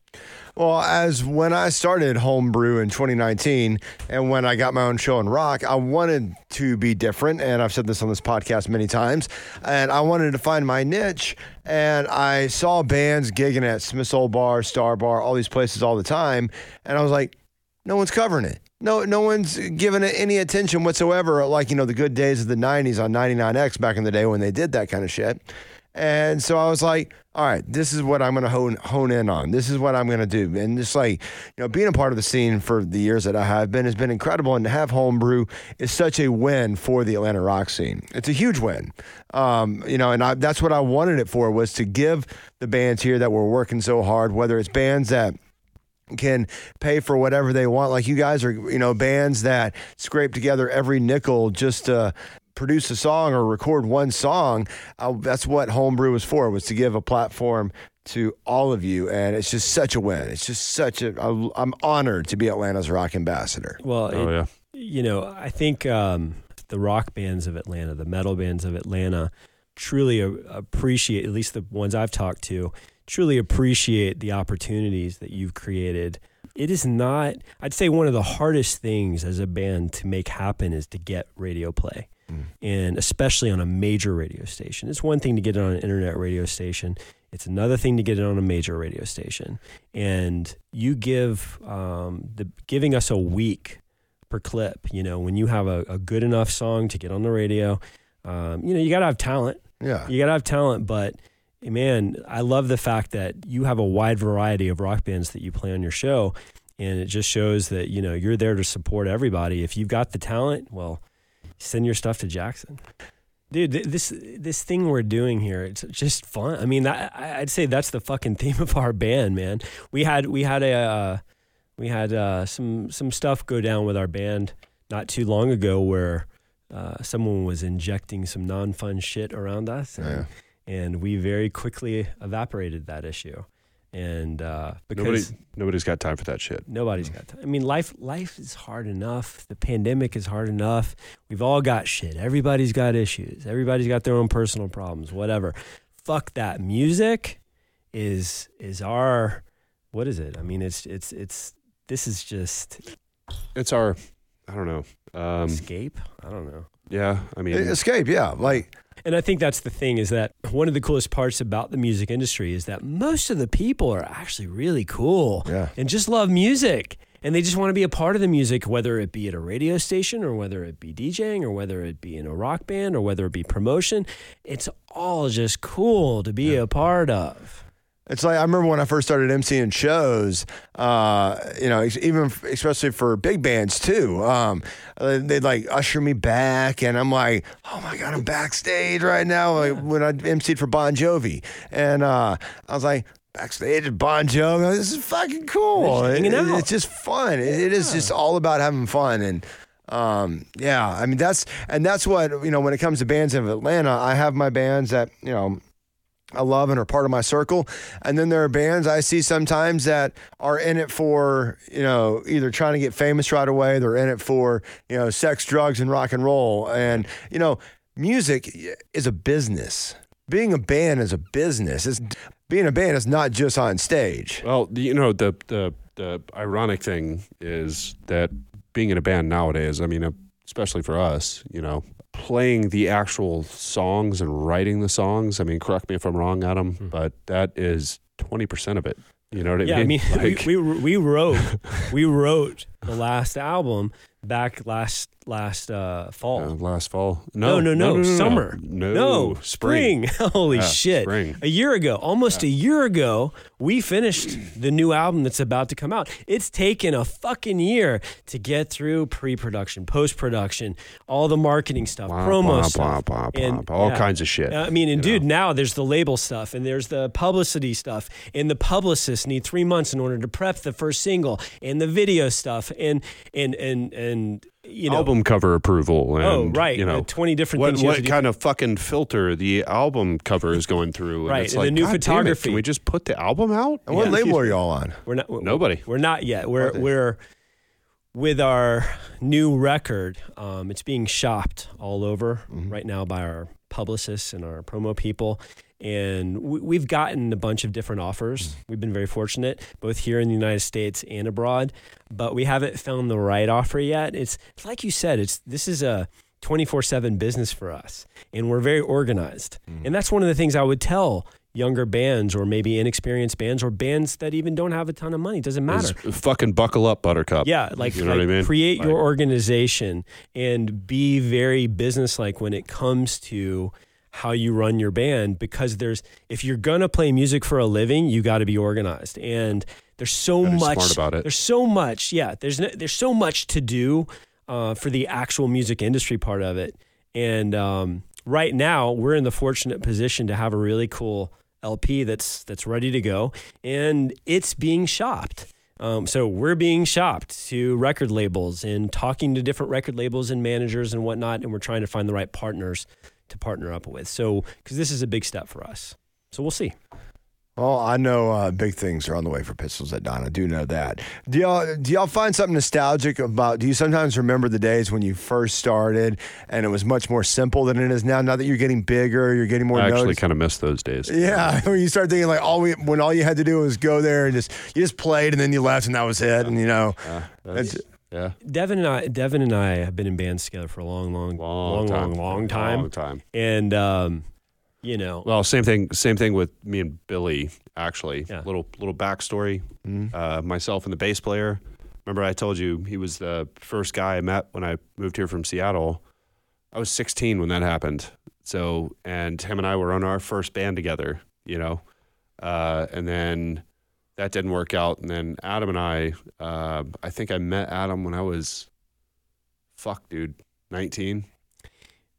Well, as when I started Homebrew in 2019 and when I got my own show in rock, I wanted to be different. And I've said this on this podcast many times. And I wanted to find my niche. And I saw bands gigging at Smith's Old Bar, Star Bar, all these places all the time. And I was like, no one's covering it. No, no one's given it any attention whatsoever. Like, you know, the good days of the 90s on 99X back in the day when they did that kind of shit. And so I was like, all right, this is what I'm going to hone, hone in on. This is what I'm going to do. And just like, you know, being a part of the scene for the years that I have been has been incredible. And to have homebrew is such a win for the Atlanta rock scene. It's a huge win. Um, you know, and I, that's what I wanted it for was to give the bands here that were working so hard, whether it's bands that can pay for whatever they want. Like you guys are, you know, bands that scrape together every nickel just to produce a song or record one song. Uh, that's what Homebrew was for, was to give a platform to all of you. And it's just such a win. It's just such a, I- I'm honored to be Atlanta's rock ambassador. Well, Oh it- yeah. you know, I think um, the rock bands of Atlanta, the metal bands of Atlanta, truly a- appreciate, at least the ones I've talked to, truly appreciate the opportunities that you've created. It is not, I'd say, one of the hardest things as a band to make happen is to get radio play. And especially on a major radio station. It's one thing to get it on an internet radio station. It's another thing to get it on a major radio station. And you give um, the giving us a week per clip. You know, when you have a, a good enough song to get on the radio, um, you know, you got to have talent. Yeah. You got to have talent, but man, I love the fact that you have a wide variety of rock bands that you play on your show. And it just shows that, you know, you're there to support everybody. If you've got the talent, well, send your stuff to Jackson. Dude, th- this this thing we're doing here, it's just fun. I mean, I'd say that's the fucking theme of our band, man. We had we had a uh, we had uh, some some stuff go down with our band not too long ago where uh, someone was injecting some non fun shit around us, and, and we very quickly evaporated that issue. And uh, because Nobody, nobody's got time for that shit. Nobody's got time. I mean, life life is hard enough. The pandemic is hard enough. We've all got shit. Everybody's got issues. Everybody's got their own personal problems. Whatever. Fuck that. Music is is our what is it? I mean, it's it's it's this is just It's our, I don't know. Um, escape. I don't know. Yeah, I mean, Escape, yeah. Like, And I think that's the thing is that one of the coolest parts about the music industry is that most of the people are actually really cool Yeah. and just love music. And they just want to be a part of the music, whether it be at a radio station or whether it be DJing or whether it be in a rock band or whether it be promotion. It's all just cool to be a part of. It's like I remember when I first started emceeing shows. Uh, you know, even especially for big bands too. Um, uh, they'd like usher me back, and I'm like, "Oh my god, I'm backstage right now!" Like when I emceed for Bon Jovi, and uh, I was like. Backstage at Bon Jovi, this is fucking cool. It- it- it's just fun. It- it is just all about having fun, and um, yeah, I mean that's and that's what you know when it comes to bands in Atlanta. I have my bands that you know I love and are part of my circle. And then there are bands I see sometimes that are in it for, you know, either trying to get famous right away, they're in it for, you know, sex, drugs, and rock and roll. And, you know, music is a business. Being a band is a business. It's, being a band is not just on stage. well, you know, the, the, the ironic thing is that being in a band nowadays, I mean, especially for us, you know, playing the actual songs and writing the songs. I mean, correct me if I'm wrong, Adam, hmm. but that is 20% of it. You know what I Yeah, I mean? mean, Like- we, we we wrote we wrote the last album back last last uh, fall. Uh, last fall. No, No, no, no, summer. No, No, spring. spring. Holy Yeah, shit. spring. A year ago, almost a year ago, we finished the new album that's about to come out. It's taken a fucking year to get through pre production, post production, all the marketing stuff, Blah, promo blah, stuff. blah, and, all yeah. kinds of shit. I mean, and you know? dude, now there's the label stuff and there's the publicity stuff, and the publicists need three months in order to prep the first single, and the video stuff, and and and and you know, album cover approval. And, oh right, You know, uh, twenty different what, things. you what to do. kind of fucking filter the album cover is going through? Right, And it's and the new God damn it, photography. Can we just put the album out? And what Yeah. label are y'all on? We're not Nobody. We're not yet. We're we're with our new record. Um, it's being shopped all over Mm-hmm. right now by our publicists and our promo people, and we, we've gotten a bunch of different offers. Mm. We've been very fortunate, both here in the United States and abroad, but we haven't found the right offer yet. It's, it's like you said. It's this is a 24/7 business for us, and we're very organized, Mm. and that's one of the things I would tell. Younger bands, or maybe inexperienced bands, or bands that even don't have a ton of money. It doesn't matter. Is fucking buckle up, Buttercup. Yeah, like, you know like what I mean. create your organization and be very businesslike when it comes to how you run your band because there's if you're gonna play music for a living, you got to be organized. And there's so much smart about it. there's so much yeah there's no, there's so much to do uh, for the actual music industry part of it. And um, right now we're in the fortunate position to have a really cool LP that's that's ready to go and it's being shopped. Um, so we're being shopped to record labels and talking to different record labels and managers and whatnot, and we're trying to find the right partners to partner up with. So because this is a big step for us, so we'll see. Well, I know uh, big things are on the way for Pistols at Dawn. I do know that. Do y'all do y'all find something nostalgic about? Do you sometimes remember the days when you first started and it was much more simple than it is now? Now that you're getting bigger, you're getting more. I actually noticed? kind of miss those days. Yeah, when you start thinking like all we when all you had to do was go there and just you just played and then you left and that was it and you know Yeah, that's, yeah. Devin and I, Devin and I have been in bands together for a long, long, Long, long, time. long, long time, Long time. and um, you know, Well, same thing. Same thing with me and Billy. Actually, Yeah. little little backstory. Uh, myself and the bass player. Remember, I told you he was the first guy I met when I moved here from Seattle. I was 16 when that happened. So, and him and I were on our first band together. You know, uh, and then that didn't work out. And then Adam and I, uh, I think I met Adam when I was, fuck, dude, 19.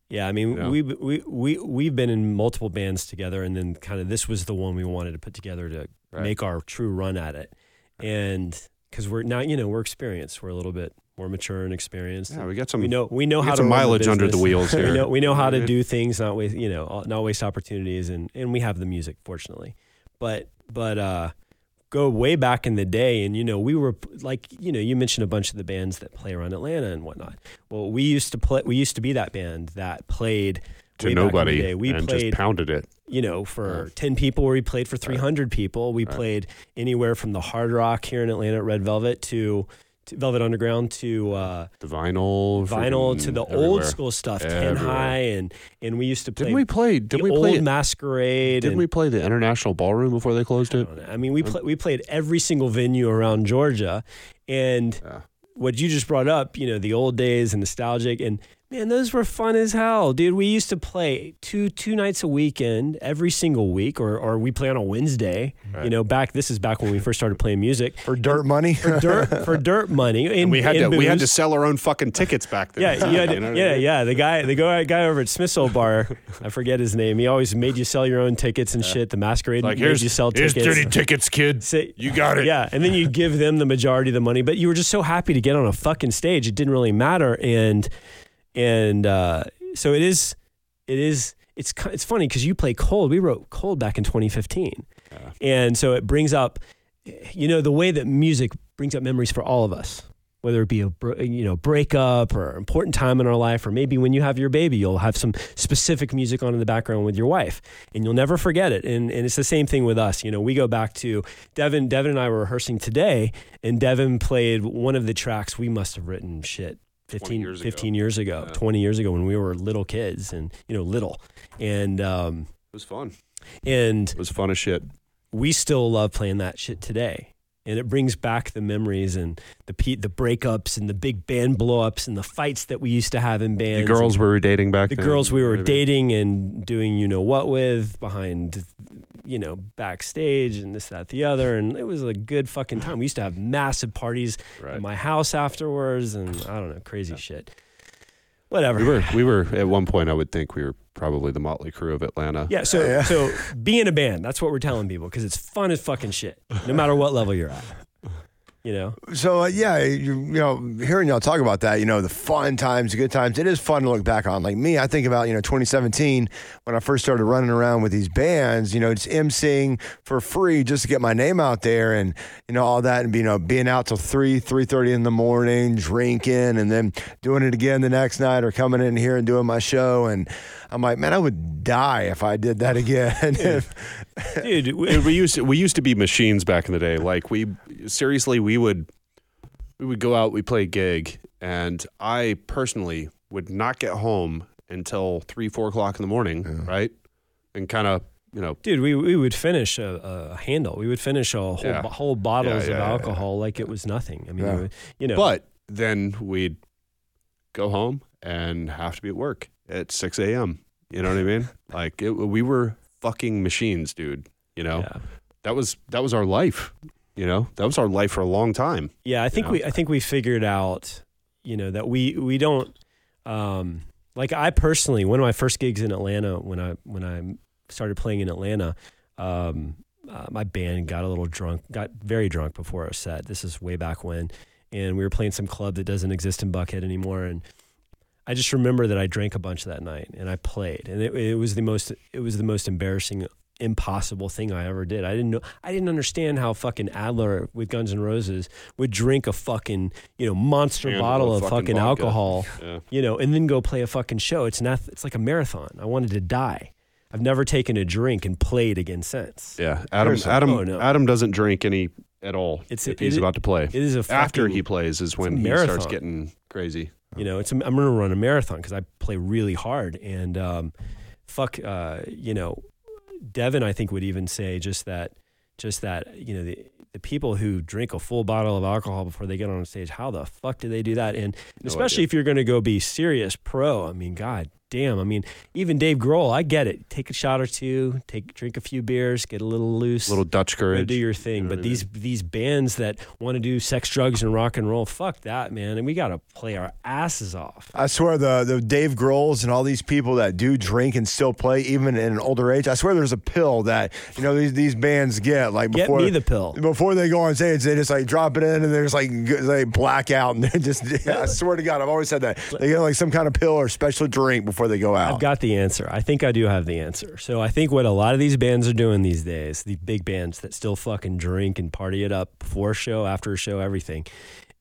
Yeah, I mean, Yeah. we we we we've been in multiple bands together, and then kind of this was the one we wanted to put together to Right. make our true run at it, and because we're now you know we're experienced, we're a little bit more mature and experienced. Yeah, we got some. we know we know we how to some run the mileage under the wheels here. we know we know how to do things, not waste you know not waste opportunities, and and we have the music, fortunately, but but uh, go way back in the day, and you know we were like you know you mentioned a bunch of the bands that play around Atlanta and whatnot. Well, we used to play. We used to be that band that played to way back in the nobody. We and played just pounded it. you know, for uh-huh. 10 people, where we played for 300 people. We uh-huh. played anywhere from the Hard Rock here in Atlanta at Red Velvet to Velvet Underground to uh, The vinyl, vinyl to the old school stuff, Ten High, and and we used to play Didn't we play? Didn't we old play? Masquerade. Didn't and, we play the International Ballroom before they closed it? I mean, we play, we played every single venue around Georgia, and Yeah. what you just brought up, you know, the old days and nostalgic, and man, those were fun as hell, dude. We used to play two two nights a weekend every single week, or or we play on a Wednesday. You know, back this is back when we first started playing music for dirt money. for dirt for dirt money, and, We had and to we had to sell our own fucking tickets back then. Yeah, you had to- know what I yeah, mean? yeah. The guy, the guy, guy over at Smith's Old Bar, I forget his name. He always made you sell your own tickets and shit. The masquerade Like made here's you sell tickets. here's tickets. thirty tickets, kid. Say- You got it. Yeah, and then you give them the majority of the money, but you were just so happy to get on a fucking stage. It didn't really matter, and and uh, so it is. It is. It's it's funny because you play Cold. We wrote Cold back in 2015, and so it brings up, you know, the way that music brings up memories for all of us. Whether it be a you know breakup or important time in our life, or maybe when you have your baby, you'll have some specific music on in the background with your wife, and you'll never forget it. And and it's the same thing with us. You know, we go back to Devin. Devin and I were rehearsing today, and Devin played one of the tracks we must have written shit 15 years ago. years ago, 20 years ago when we were little kids and you know little and um It was fun. and It was fun as shit. we still love playing that shit today. And it brings back the memories and the pe- the breakups and the big band blowups and the fights that we used to have in bands. The girls we were dating back the then. girls we were Maybe. dating and doing you know what with behind you know backstage and this that the other and it was a good fucking time we used to have massive parties Right. at my house afterwards and i don't know crazy shit whatever We were, we were at one point. I would think we were probably the Mötley Crüe of Atlanta. yeah so Yeah. so be in a band that's what we're telling people because it's fun as fucking shit no matter what level you're at you know So uh, yeah, you, you know, hearing y'all talk about that, you know, the fun times, the good times, it is fun to look back on. Like me, I think about you know 2017 when I first started running around with these bands, you know, just emceeing for free just to get my name out there, and you know all that, and you know being out till three, three thirty in the morning, drinking, and then doing it again the next night, or coming in here and doing my show, and I'm like, man, I would die if I did that again. dude we, we used to, we used to be machines back in the day. Like we seriously, we would we would go out, we play a gig, and I personally would not get home until three, four o'clock in the morning, right? And kind of, you know, Dude, we, we would finish a, a handle. We would finish a whole Yeah. bo- whole bottles Yeah, yeah, of yeah, alcohol like it was nothing. I mean, Yeah. would- you know, but then we'd go home and have to be at work at six a.m. You know what I mean? Like it, we were fucking machines, dude. You know yeah. that was that was our life. You know that was our life for a long time. Yeah, I think know? we I think we figured out, you know, that we we don't um like I personally one of my first gigs in Atlanta when I when I started playing in Atlanta, um uh, my band got a little drunk, got very drunk before a set. This is way back when and we were playing some club that doesn't exist in Buckhead anymore and I just remember that I drank a bunch that night and I played and it, it was the most it was the most embarrassing impossible thing I ever did. I didn't know I didn't understand how fucking Adler with Guns N' Roses would drink a fucking, you know, monster Handle bottle of of fucking fucking alcohol, Yeah. you know, and then go play a fucking show. It's not it's like a marathon. I wanted to die. I've never taken a drink and played again since. Yeah, Adam. Seriously. Adam. Oh, no. Adam doesn't drink any at all. It's- if it- he's it- about to play. It is a fucking, After he plays is when a he starts getting crazy. You know, it's I'm going to run a marathon because I play really hard. And um, fuck, uh, you know, Devin, I think would even say just that, just that, you know, the the people who drink a full bottle of alcohol before they get on stage, how the fuck do they do that? And No especially idea. if you're going to go be serious pro, I mean, god damn. I mean, even Dave Grohl, I get it. Take a shot or two, take drink a few beers, get a little loose. Little Dutch Go courage. do your thing. know but what I these these bands that want to do sex, drugs, and rock and roll, fuck that, man. And we got to play our asses off. I swear the the Dave Grohls and all these people that do drink and still play even in an older age. I swear there's a pill that you know these these bands get like Get before me the pill. before they go on stage. They just like drop it in and they're just like they black out and they just. I swear to God, I've always said that they get like some kind of pill or special drink before they go out. I've got the answer. I think I do have the answer. So I think what a lot of these bands are doing these days, the big bands that still fucking drink and party it up before a show, after a show, everything,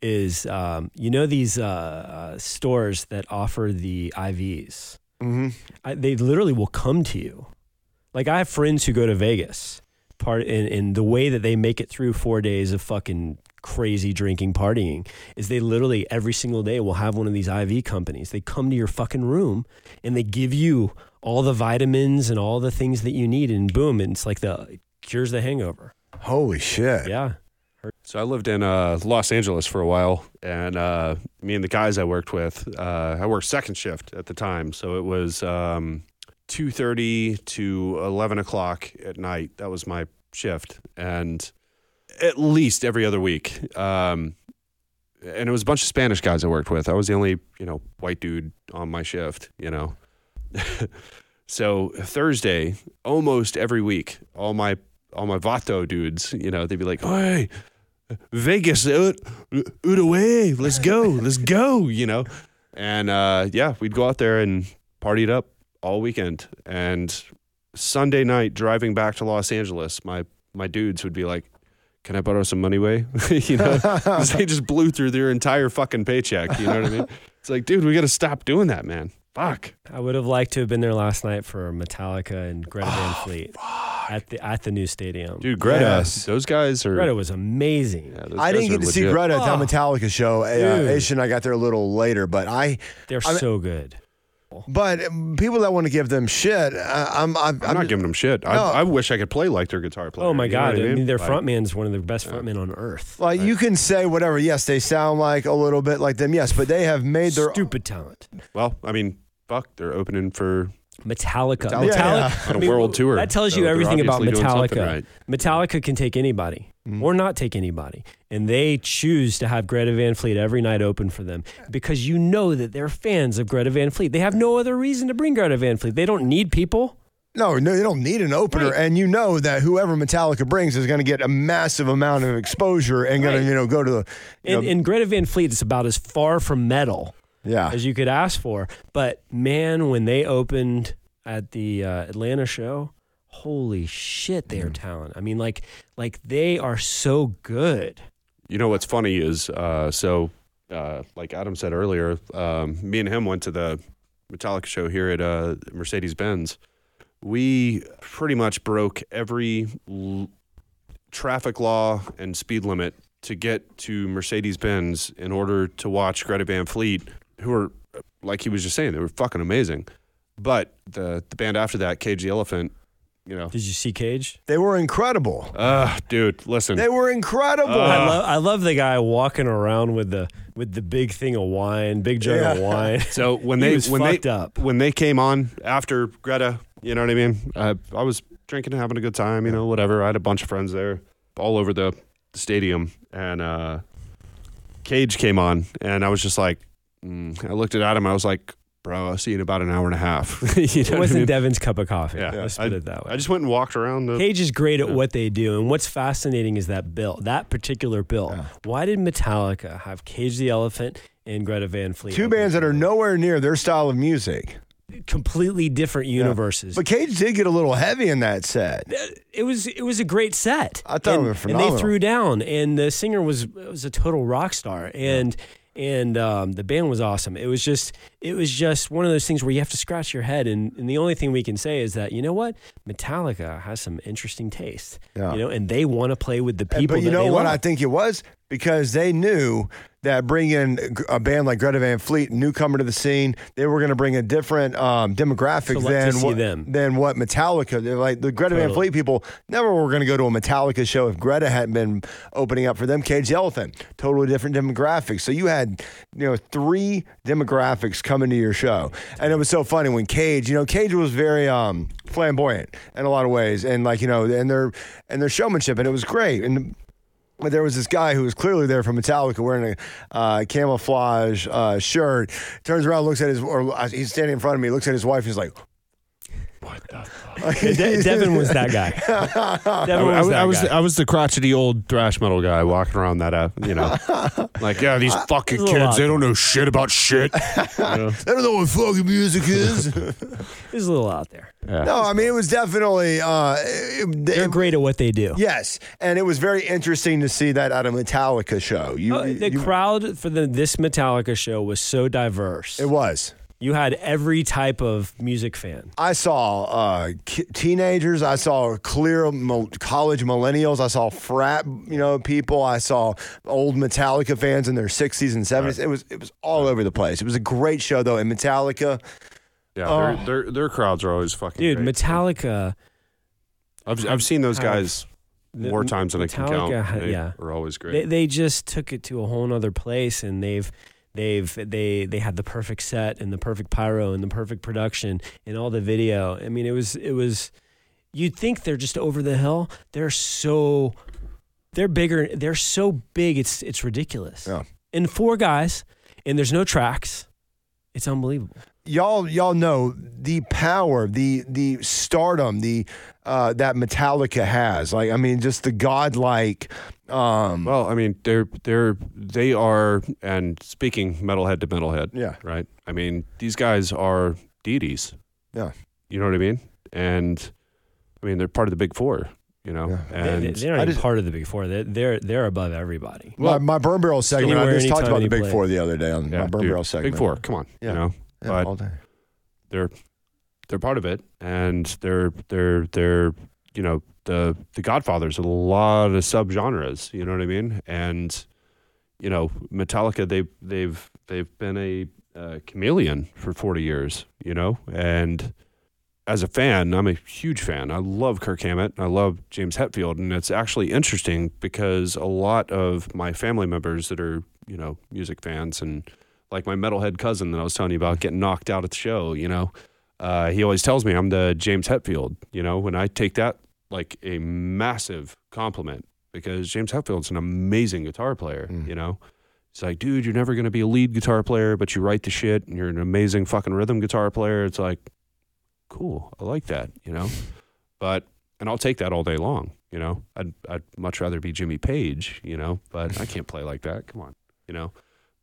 is um, you know these uh, uh, stores that offer the IVs. hmm I, they literally will come to you. Like I have friends who go to Vegas, part in, in the way that they make it through four days of fucking crazy drinking, partying, is they literally every single day will have one of these IV companies. They come to your fucking room and they give you all the vitamins and all the things that you need, and boom, and it's like the it cures the hangover. Holy shit! Yeah, So I lived in uh, Los Angeles for a while, and uh, me and the guys I worked with, uh, I worked second shift at the time, so it was um, two thirty to eleven o'clock at night. That was my shift, and at least every other week. Um, and it was a bunch of Spanish guys I worked with. I was the only you know white dude on my shift. You know, so Thursday, almost every week, all my all my Vato dudes, you know, they'd be like, "Hey, Vegas, out, out away, let's go, let's go," you know, and uh, yeah, we'd go out there and party it up all weekend. And Sunday night, driving back to Los Angeles, my my dudes would be like, "Can I borrow some money, way?" you know, 'Cause they just blew through their entire fucking paycheck. You know what I mean? It's like, dude, we got to stop doing that, man. Fuck. I would have liked to have been there last night for Metallica and Greta Van Fleet. at the at the new stadium. Dude, Greta, Yes. those guys are. Greta was amazing. yeah, I didn't get to see. Greta at Oh. the Metallica show. Uh, Dude. And I got there a little later, but I. They're I mean- so good. But um, people that want to give them shit, uh, I'm. I'm, I'm not giving them shit. I, No. I wish I could play like their guitar player. Oh my you know god! what I mean, their Like, frontman's one of the best frontmen on earth. Like you can say whatever. Yes, they sound like a little bit like them. Yes, but they have made their. Stupid talent. Well, I mean, fuck, they're opening for Metallica. Metallica. Yeah, on a world tour. That tells so you everything about obviously doing something Metallica. right. Metallica can take anybody Mm-hmm. or not take anybody. And they choose to have Greta Van Fleet every night open for them because you know that they're fans of Greta Van Fleet. They have no other reason to bring Greta Van Fleet. They don't need people. No, no, they don't need an opener, Right. and you know that whoever Metallica brings is going to get a massive amount of exposure and going Right. to you know go to the. you And, know, and Greta Van Fleet is about as far from metal yeah, as you could ask for. But man, when they opened at the uh, Atlanta show, holy shit, they are Mm. talent. I mean, like, like they are so good. You know what's funny is, uh, so uh, like Adam said earlier, um, me and him went to the Metallica show here at uh, Mercedes Benz. We pretty much broke every l- traffic law and speed limit to get to Mercedes Benz in order to watch Greta Van Fleet, who are, like he was just saying, they were fucking amazing. But the the band after that, Cage the Elephant, you know, Did you see Cage? they were incredible. uh, dude, listen, They were incredible. I love I love the guy walking around with the with the big thing of wine, big jug of wine. So when He they was when fucked they up. when they came on after Greta, you know what I mean? I I was drinking, and having a good time, you know, whatever. I had a bunch of friends there, all over the stadium, and uh, Cage came on, and I was just like, mm, I looked at Adam, I was like, bro, I'll see you in about an hour and a half. you know It what wasn't mean? Devin's cup of coffee. Yeah. Let's I- put it that way. I just went and walked around the. Cage is great at what they do, and what's fascinating is that bill, that particular bill. Why did Metallica have Cage the Elephant and Greta Van Fleet? Two bands that are nowhere near their style of music. completely different universes. But Cage did get a little heavy in that set. it was it was a great set. I thought it and, was And they threw down, and the singer was was a total rock star, and and um, the band was awesome. It was just it was just one of those things where you have to scratch your head, and, and the only thing we can say is that you know what Metallica has some interesting taste, Yeah. you know, and they want to play with the And- people. but you know what love. I think it was because they knew that bringing a band like Greta Van Fleet, newcomer to the scene, they were going to bring a different um, demographic than what, them. than what Metallica. They're like the Greta Van Fleet people never were going to go to a Metallica show if Greta hadn't been opening up for them. Cage the Elephant, totally different demographics. So you had you know three demographics coming to your show, and it was so funny when Cage, you know, Cage was very um, flamboyant in a lot of ways, and like you know, and their and their showmanship, and it was great, and. There was this guy who was clearly there from Metallica wearing a uh, camouflage uh, shirt. Turns around, looks at his, or uh, he's standing in front of me, looks at his wife, he's like, Yeah, De- Devin was that guy. Devin I, was that I was guy. I was the crotchety old thrash metal guy walking around that uh, you know like yeah these fucking There's a lot. kids they don't know shit about shit. You know? I don't know what fucking music is. There's a little out there. Yeah. no, I mean, it was definitely, uh, it- They're it- great at what they do. yes. And it was very interesting to see that at a Metallica show. You, Oh, the you- crowd for the this Metallica show was so diverse. it was. You had every type of music fan. I saw uh, ki- teenagers. I saw clear mo- college millennials. I saw frat, you know, people. I saw old Metallica fans in their 60s and 70s. It was it was all over the place. It was a great show though. And Metallica, Yeah, Oh. their, their their crowds are always fucking. Dude, great. Metallica, I've I've seen those have- guys the- more times than I can count. They yeah. are always great. they just took it to a whole nother place and they've they've they they had the perfect set and the perfect pyro and the perfect production and all the video. I mean, it was it was you'd think they're just over the hill. They're so they're bigger. They're so big. It's it's ridiculous. Yeah. And four guys, and there's no tracks. It's unbelievable. Y'all y'all know the power, the the stardom, the uh, that Metallica has. Like I mean, just the godlike. Um, well, I mean, they're they're they are, and speaking metalhead to metalhead, yeah, right? I mean, these guys are deities. Yeah. you know what I mean. And I mean, they're part of the big four. You know, Yeah. They, and they, are not even just- part of the big four. They're they're, they're above everybody. my, my burn barrel segment. I just talked about the big place. four the other day on yeah, my burn dude, barrel segment. big four. Come on, Yeah. you know, Yeah, but all day. they're they're part of it, and they're they're they're you know the the Godfathers, a lot of subgenres. You know what I mean? And you know, Metallica, they they've they've been a uh, chameleon for forty years. You know, and as a fan, I'm a huge fan. I love Kirk Hammett. I love James Hetfield, and it's actually interesting because a lot of my family members that are you know music fans and like my metalhead cousin that I was telling you about getting knocked out at the show. You know, uh, he always tells me I'm the James Hetfield. You know, when I take that like a massive compliment because James Hetfield's an amazing guitar player. You know. It's like, dude, you're never going to be a lead guitar player, but you write the shit and you're an amazing fucking rhythm guitar player. It's like, cool. I like that, you know. But and I'll take that all day long, you know. I'd I'd much rather be Jimmy Page, you know, but I can't play like that. Come on, you know.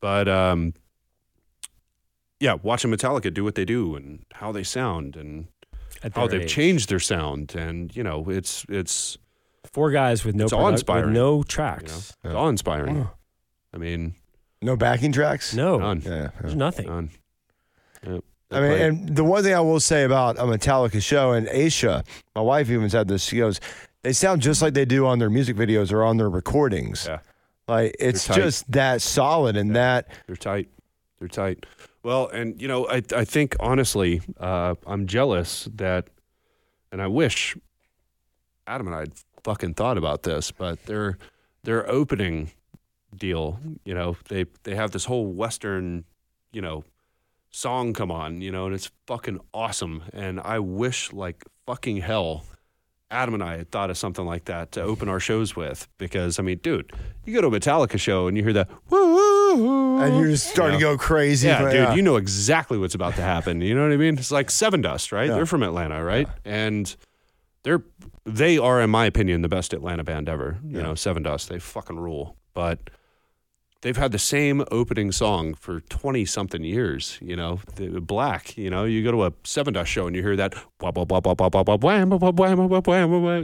But um yeah, watching Metallica do what they do and how they sound and how they've age. changed their sound and you know, it's it's Four guys with no It's product- awe-inspiring, with no you know, tracks. it's awe-inspiring. I mean, No backing tracks. No, none, Yeah. yeah. there's nothing. none. Yep. I mean, play- and the one thing I will say about a Metallica show, and Aisha, my wife even said this, she goes, they sound just like they do on their music videos or on their recordings. Yeah. Like it's just that solid and that They're tight. They're tight. Well, and you know, I I think honestly, uh, I'm jealous that, and I wish Adam and I had fucking thought about this, but their their opening deal, you know, they they have this whole Western, you know, song come on, you know, and it's fucking awesome. And I wish like fucking hell. Adam and I had thought of something like that to open our shows with because I mean, dude, you go to a Metallica show and you hear that woo, and you're just starting Yeah. to go crazy. yeah, dude, you know exactly what's about to happen. You know what I mean? It's like Sevendust, right? Yeah. They're from Atlanta, right? And they're they are, in my opinion, the best Atlanta band ever. You know, Sevendust, they fucking rule. But they've had the same opening song for twenty something years. You know, the, Black. You know, you go to a Sevendust show and you hear that,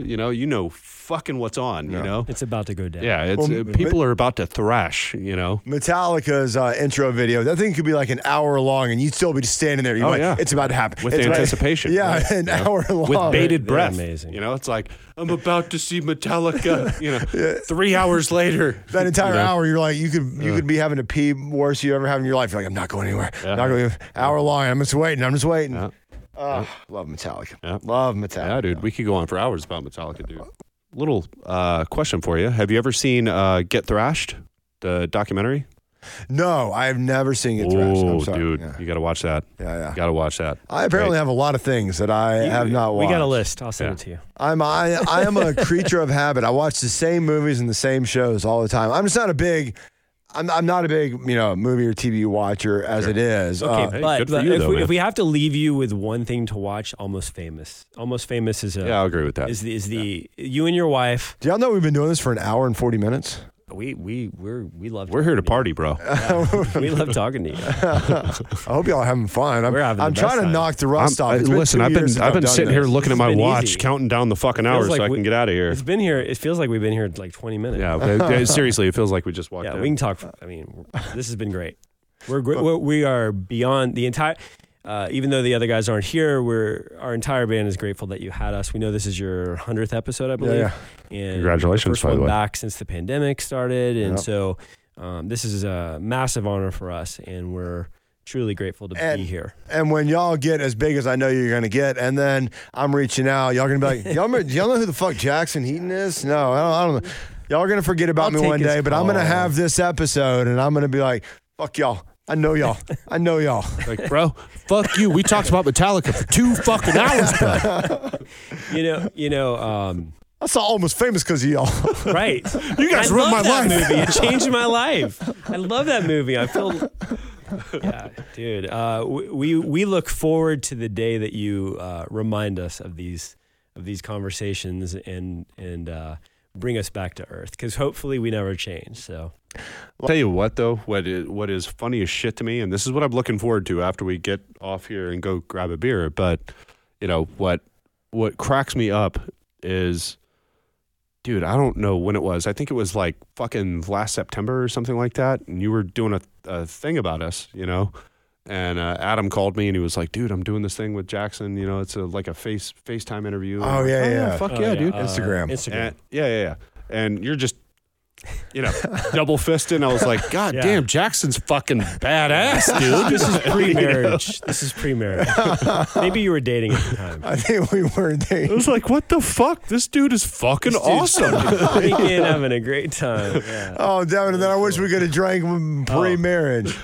you know, you know fucking what's on. You know, It's about to go down. yeah, it's Well, uh, people are about to thrash. You know, Metallica's uh, intro video. That thing could be like an hour long, and you'd still be just standing there. You're Oh, like, yeah. it's about to happen. With It's about- anticipation, Yeah, right? an Yeah. hour long. with bated they're breath. amazing. You know, it's like I'm about to see Metallica. You know, three hours later. That entire you know? hour, you're like, you could you could be having to pee worse you ever have in your life. You're like, I'm not going anywhere. Yeah. Not going hour long. I'm just waiting. I'm just waiting. Yeah. Oh, love Metallica. Yeah. Love Metallica. Yeah, dude, we could go on for hours about Metallica, dude. Little uh, question for you: Have you ever seen uh, Get Thrashed, the documentary? No, I have never seen it thrashed. I'm Oh, sorry. dude, Yeah, you got to watch that. yeah. yeah. You got to watch that. I apparently Great. have a lot of things that I have not watched. We got a list. I'll send Yeah. it to you. I'm I I am a creature of habit. I watch the same movies and the same shows all the time. I'm just not a big I'm I'm not a big, you know, movie or TV watcher as it is. Okay, Uh, hey, but, but you, if, though, we, if we have to leave you with one thing to watch, Almost Famous. Almost Famous is a Yeah, I'll agree with that. is the, is the you and your wife. do y'all know we've been doing this for an hour and 40 minutes? We we we're we love We're here to talking party, bro. you. we love talking to you. I hope y'all are having fun. I'm, We're having the I'm best trying to time. knock the I'm- rust off. I- It's been listen, two I've been I've been done sitting here this. looking at my watch, easy. counting down the fucking hours like so I we- can get out of here. It's been here. It feels like we've been here like 20 minutes. Yeah, uh, seriously, it feels like we just walked Yeah, in. we can talk. I mean, this has been great. We're, we're we are beyond the entire. Uh, even though the other guys aren't here, we're our entire band is grateful that you had us. We know this is your hundredth episode, I believe. yeah. And Congratulations, the first by the one way. back since the pandemic started, and Yep. so um, this is a massive honor for us, and we're truly grateful to And- be here. And when y'all get as big as I know you're going to get, and then I'm reaching out, y'all going to be like, y'all, remember- y'all know who the fuck Jackson Heaton is? No, I don't, I don't know. Y'all are going to forget about I'll me one day, but I'm going to have this episode, and I'm going to be like, fuck y'all. I know y'all. I know y'all. like, bro, fuck you. We talked about Metallica for two fucking hours, bro. You know, you know, um, I saw almost famous because of y'all. right? You guys I ruined my that life. movie. It changed my life. I love that movie. I feel, yeah, dude. Uh, we- we we look forward to the day that you uh, remind us of these of these conversations and and uh, bring us back to earth because hopefully we never change. So I'll Tell you what, though, what is, what is funny as shit to me, and this is what I'm looking forward to after we get off here and go grab a beer. But you know what? What cracks me up is, dude, I don't know when it was. I think it was like fucking last September or something like that, and you were doing a, a thing about us, you know, and uh, Adam called me and he was like, "Dude, I'm doing this thing with Jackson. You know, it's a, like a face FaceTime interview." Oh, yeah, yeah. fuck Oh, yeah, dude. uh, Instagram. Instagram. And, yeah, yeah, yeah. And you're just, you know, double fisting. I was like, God Yeah. damn, Jackson's fucking badass, dude. this is pre-marriage. This is pre-marriage. Maybe you were dating at the time. I think we were I dating. was like, what the fuck? This dude is fucking awesome. Drinking, having a great time. Yeah. Oh, damn it. And then I wish we could have drank oh. pre marriage.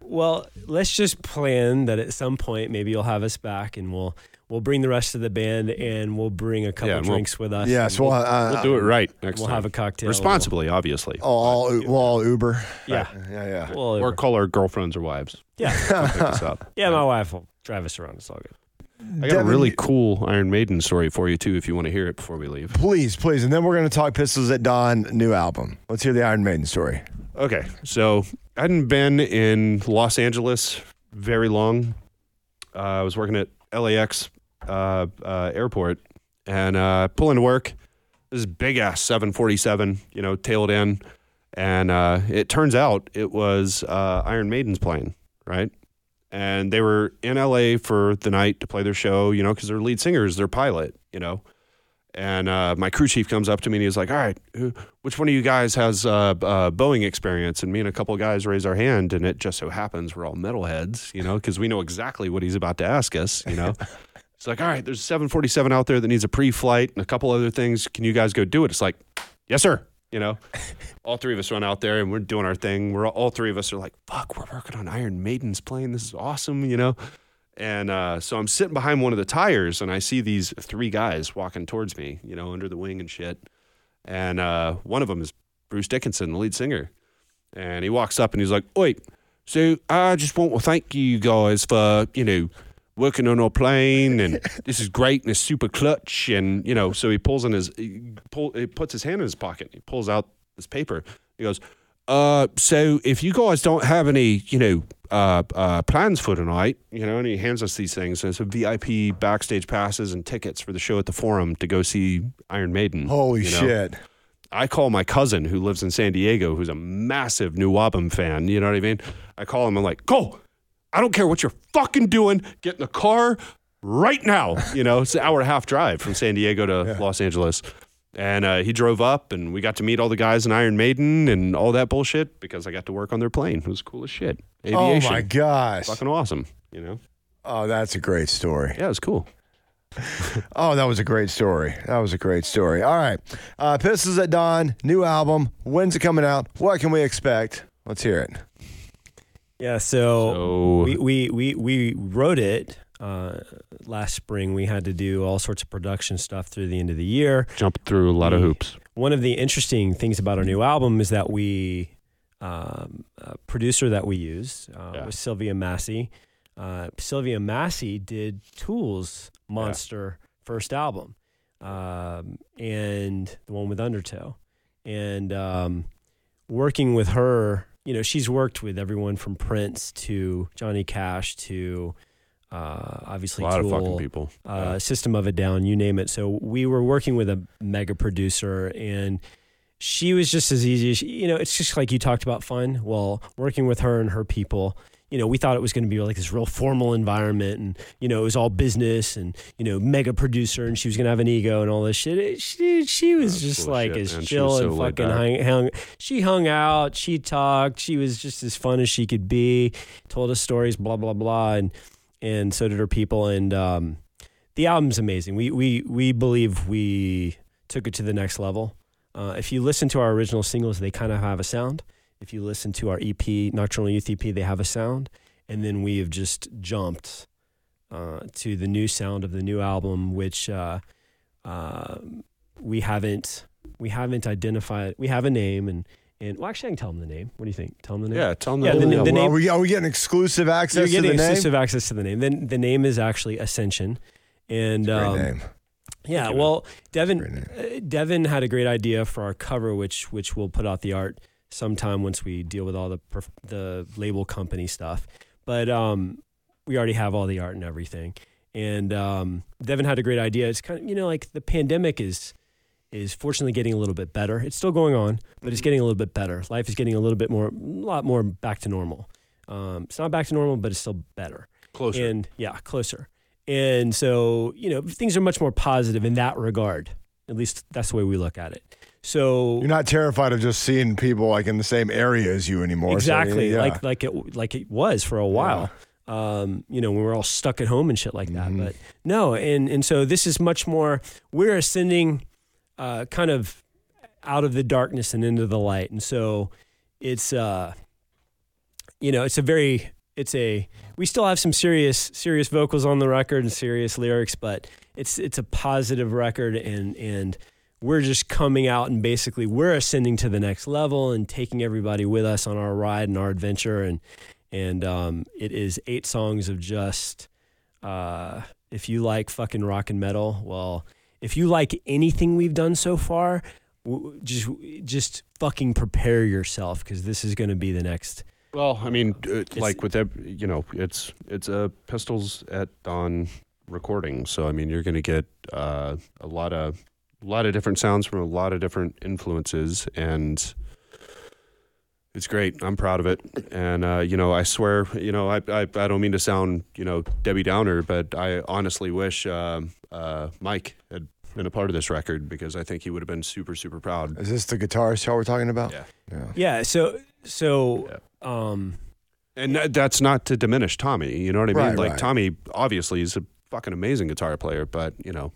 Well, let's just plan that at some point maybe you'll have us back and we'll we'll bring the rest of the band and we'll bring a couple Yeah, and we'll- drinks with us. Yes, and well, uh, we'll do it right next We'll time. have a cocktail. Responsibly, obviously. We'll all, we'll all Uber. Yeah. Yeah, yeah. We'll, Or call our girlfriends or wives. yeah. Pick us up. Yeah, my wife will drive us around. It's all good. I got a Devin, really cool Iron Maiden story for you, too, if you want to hear it before we leave. Please, please. And then we're going to talk Pistols at Dawn new album. Let's hear the Iron Maiden story. Okay, so I hadn't been in Los Angeles very long. Uh, I was working at LAX uh, uh, airport and uh, pulling to work. This big ass 747, you know, tailed in, and uh, it turns out it was uh, Iron Maiden's plane, right? And they were in LA for the night to play their show, you know, because their lead singer is their pilot, you know. And uh, my crew chief comes up to me and he's like, "All right, who, which one of you guys has uh, uh, Boeing experience?" And me and a couple of guys raise our hand, and it just so happens we're all metalheads, you know, because we know exactly what he's about to ask us, you know. it's like, "All right, there's a 747 out there that needs a pre-flight and a couple other things. Can you guys go do it?" It's like, "Yes, sir." You know, all three of us run out there and we're doing our thing. We're all, all three of us are like, "Fuck, we're working on Iron Maiden's plane. This is awesome," you know. And uh, so I'm sitting behind one of the tires, and I see these three guys walking towards me, you know, under the wing and shit. And uh, one of them is Bruce Dickinson, the lead singer. And he walks up and he's like, "Wait, so I just want to thank you guys for, you know, working on our plane, and this is great, and it's super clutch." And you know, so he pulls in his, he, pull, he puts his hand in his pocket, he pulls out this paper. He goes, "Uh, so if you guys don't have any, you know, uh, uh, plans for tonight, you know," and he hands us these things, and it's a VIP backstage passes and tickets for the show at the Forum to go see Iron Maiden. Holy you know? shit. I call my cousin who lives in San Diego, who's a massive New Album fan. You know what I mean? I call him. I'm like, go. I don't care what you're fucking doing. Get in the car right now. You know, it's an hour and a half drive from San Diego to Los Angeles. And uh, he drove up, and we got to meet all the guys in Iron Maiden and all that bullshit because I got to work on their plane. It was cool as shit. Aviation. Oh, my gosh. Fucking awesome. You know? Oh, that's a great story. Yeah, it was cool. Oh, that was a great story. That was a great story. All right. Uh, Pistols at Dawn, new album. When's it coming out? What can we expect? Let's hear it. Yeah, so, So- we, we, we, we wrote it uh, last spring. We had to do all sorts of production stuff through the end of the year. Jumped through a lot of hoops. One of the interesting things about our new album is that we, um, a producer that we use uh, Yeah. was Sylvia Massy. Uh, Sylvia Massy did Tool's Monster first album, um, and the one with Undertow. And um, working with her, you know, she's worked with everyone from Prince to Johnny Cash to uh, A obviously lot of fucking people. uh, System of a Down, you name it. So we were working with a mega producer, and she was just as easy as you know. It's just like you talked about fun. Well, working with her and her people, you know, we thought it was going to be like this real formal environment, and you know, it was all business, and you know, mega producer, and she was going to have an ego and all this shit. It- she she was That's just like shit, as man. Chill was so and fucking hung, hung. She hung out, she talked, she was just as fun as she could be. Told us stories, blah blah blah, and and so did her people. And um, the album's amazing. We we we believe we took it to the next level. Uh, if you listen to our original singles, they kind of have a sound. If you listen to our EP, Nocturnal Youth EP, they have a sound. And then we have just jumped uh, to the new sound of the new album, which uh, uh, we haven't we haven't identified. We have a name, and and well, actually, I can tell them the name. What do you think? Tell them the name. Yeah, tell them Yeah, the, the- whole the deal. name- are, we, are we getting exclusive access You're to getting the name? exclusive access to the name. Then the name is actually Ascension, and Great um, name. yeah. Well, Devin uh, Devin had a great idea for our cover, which which we'll put out the art sometime once we deal with all the perf- the label company stuff. But um, we already have all the art and everything. And um, Devin had a great idea. It's kind of you know like the pandemic is is fortunately getting a little bit better. It's still going on, but it's getting a little bit better. Life is getting a little bit more, a lot more back to normal. Um, it's not back to normal, but it's still better. Closer. And yeah, closer. And so, you know, things are much more positive in that regard. At least that's the way we look at it. So You're not terrified of just seeing people like in the same area as you anymore. so, exactly yeah. like like it like it was for a while. Um, you know, when we're all stuck at home and shit like that. Mm-hmm. But no, and and so this is much more. We're ascending, uh, kind of out of the darkness and into the light, and so it's uh, you know, it's a very it's a we still have some serious serious vocals on the record and serious lyrics, but it's it's a positive record and and we're just coming out and basically we're ascending to the next level and taking everybody with us on our ride and our adventure. And and um, it is eight songs of just uh, if you like fucking rock and metal well if you like anything we've done so far w- just just fucking prepare yourself because this is going to be the next Well, I mean, uh, like with ev- you know, it's it's a Pistols at Dawn recording, so I mean, you're going to get uh, a lot of a lot of different sounds from a lot of different influences, and it's great. I'm proud of it, and uh, you know, I swear, you know, I, I I don't mean to sound you know Debbie Downer, but I honestly wish um uh, Mike had been a part of this record because I think he would have been super super proud. Is this the guitarist y'all were talking about? Yeah. Yeah. yeah so so um And that's not to diminish Tommy. You know what I mean? Right, like right. Tommy, obviously, is a fucking amazing guitar player, but you know,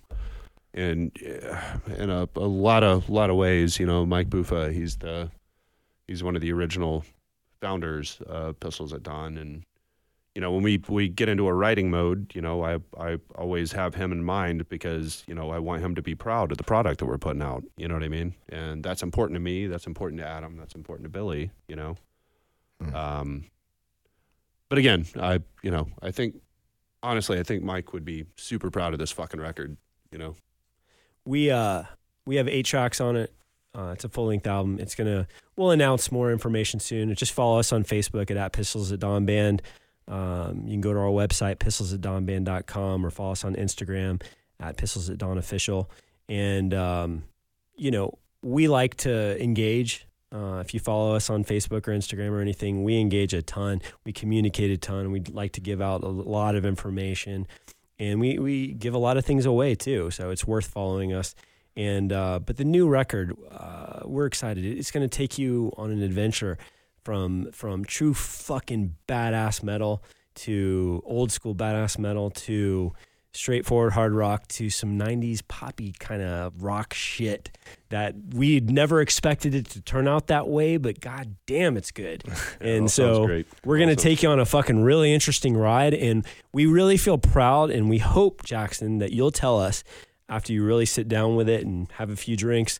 uh, in a, a lot of lot of ways, you know, Mike Buffa, he's the he's one of the original founders of Pistols at Dawn, and you know, when we we get into a writing mode, you know, I I always have him in mind because you know I want him to be proud of the product that we're putting out. You know what I mean? And that's important to me. That's important to Adam. That's important to Billy. You know. Um, but again, I you know I think honestly I think Mike would be super proud of this fucking record. You know. We uh we have eight tracks on it. Uh, it's a full length album. It's gonna we'll announce more information soon. Just follow us on facebook at, at pistols at dawn band. Um, you can go to our website pistols at dawnband.com or follow us on instagram at pistols at dawn official. And um, you know we like to engage. Uh, if you follow us on facebook or instagram or anything we engage a ton. We communicate a ton. We like to give out a lot of information and we we give a lot of things away too. So it's worth following us. And uh, but the new record, uh, we're excited. It's going to take you on an adventure from from true fucking badass metal to old school badass metal to straightforward hard rock to some 90s poppy kind of rock shit that we'd never expected it to turn out that way but god damn it's good. And so we're going to take you on a fucking really interesting ride and we really feel proud and we hope jackson that you'll tell us after you really sit down with it and have a few drinks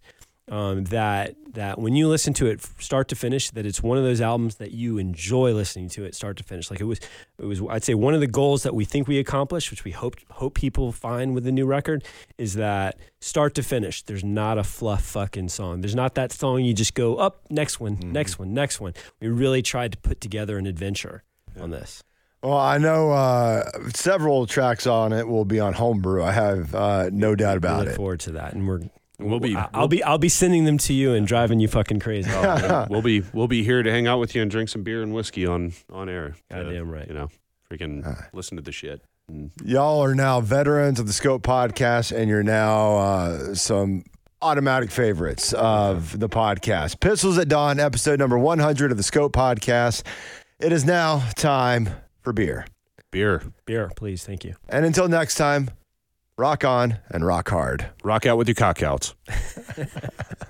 um, that that when you listen to it start to finish that it's one of those albums that you enjoy listening to it start to finish. Like it was it was I'd say one of the goals that we think we accomplished which we hope hope people find with the new record is that start to finish there's not a fluff fucking song. There's not that song you just go up next one next one next one. We really tried to put together an adventure on this. Well, I know uh, several tracks on it will be on Homebrew. I have uh, no doubt about we about look it. forward to that and we're We'll be I- I'll be I'll be sending them to you and driving you fucking crazy we'll be we'll be here to hang out with you and drink some beer and whiskey on on air. to, Goddamn right. You know, freaking listen to the shit. Y'all are now veterans of the Scope podcast, and you're now uh, some automatic favorites of the podcast. Pistols at Dawn, episode number 100 of the Scope podcast. It is now time for beer. beer, beer please thank you And until next time, rock on and rock hard. rock out with your cockouts.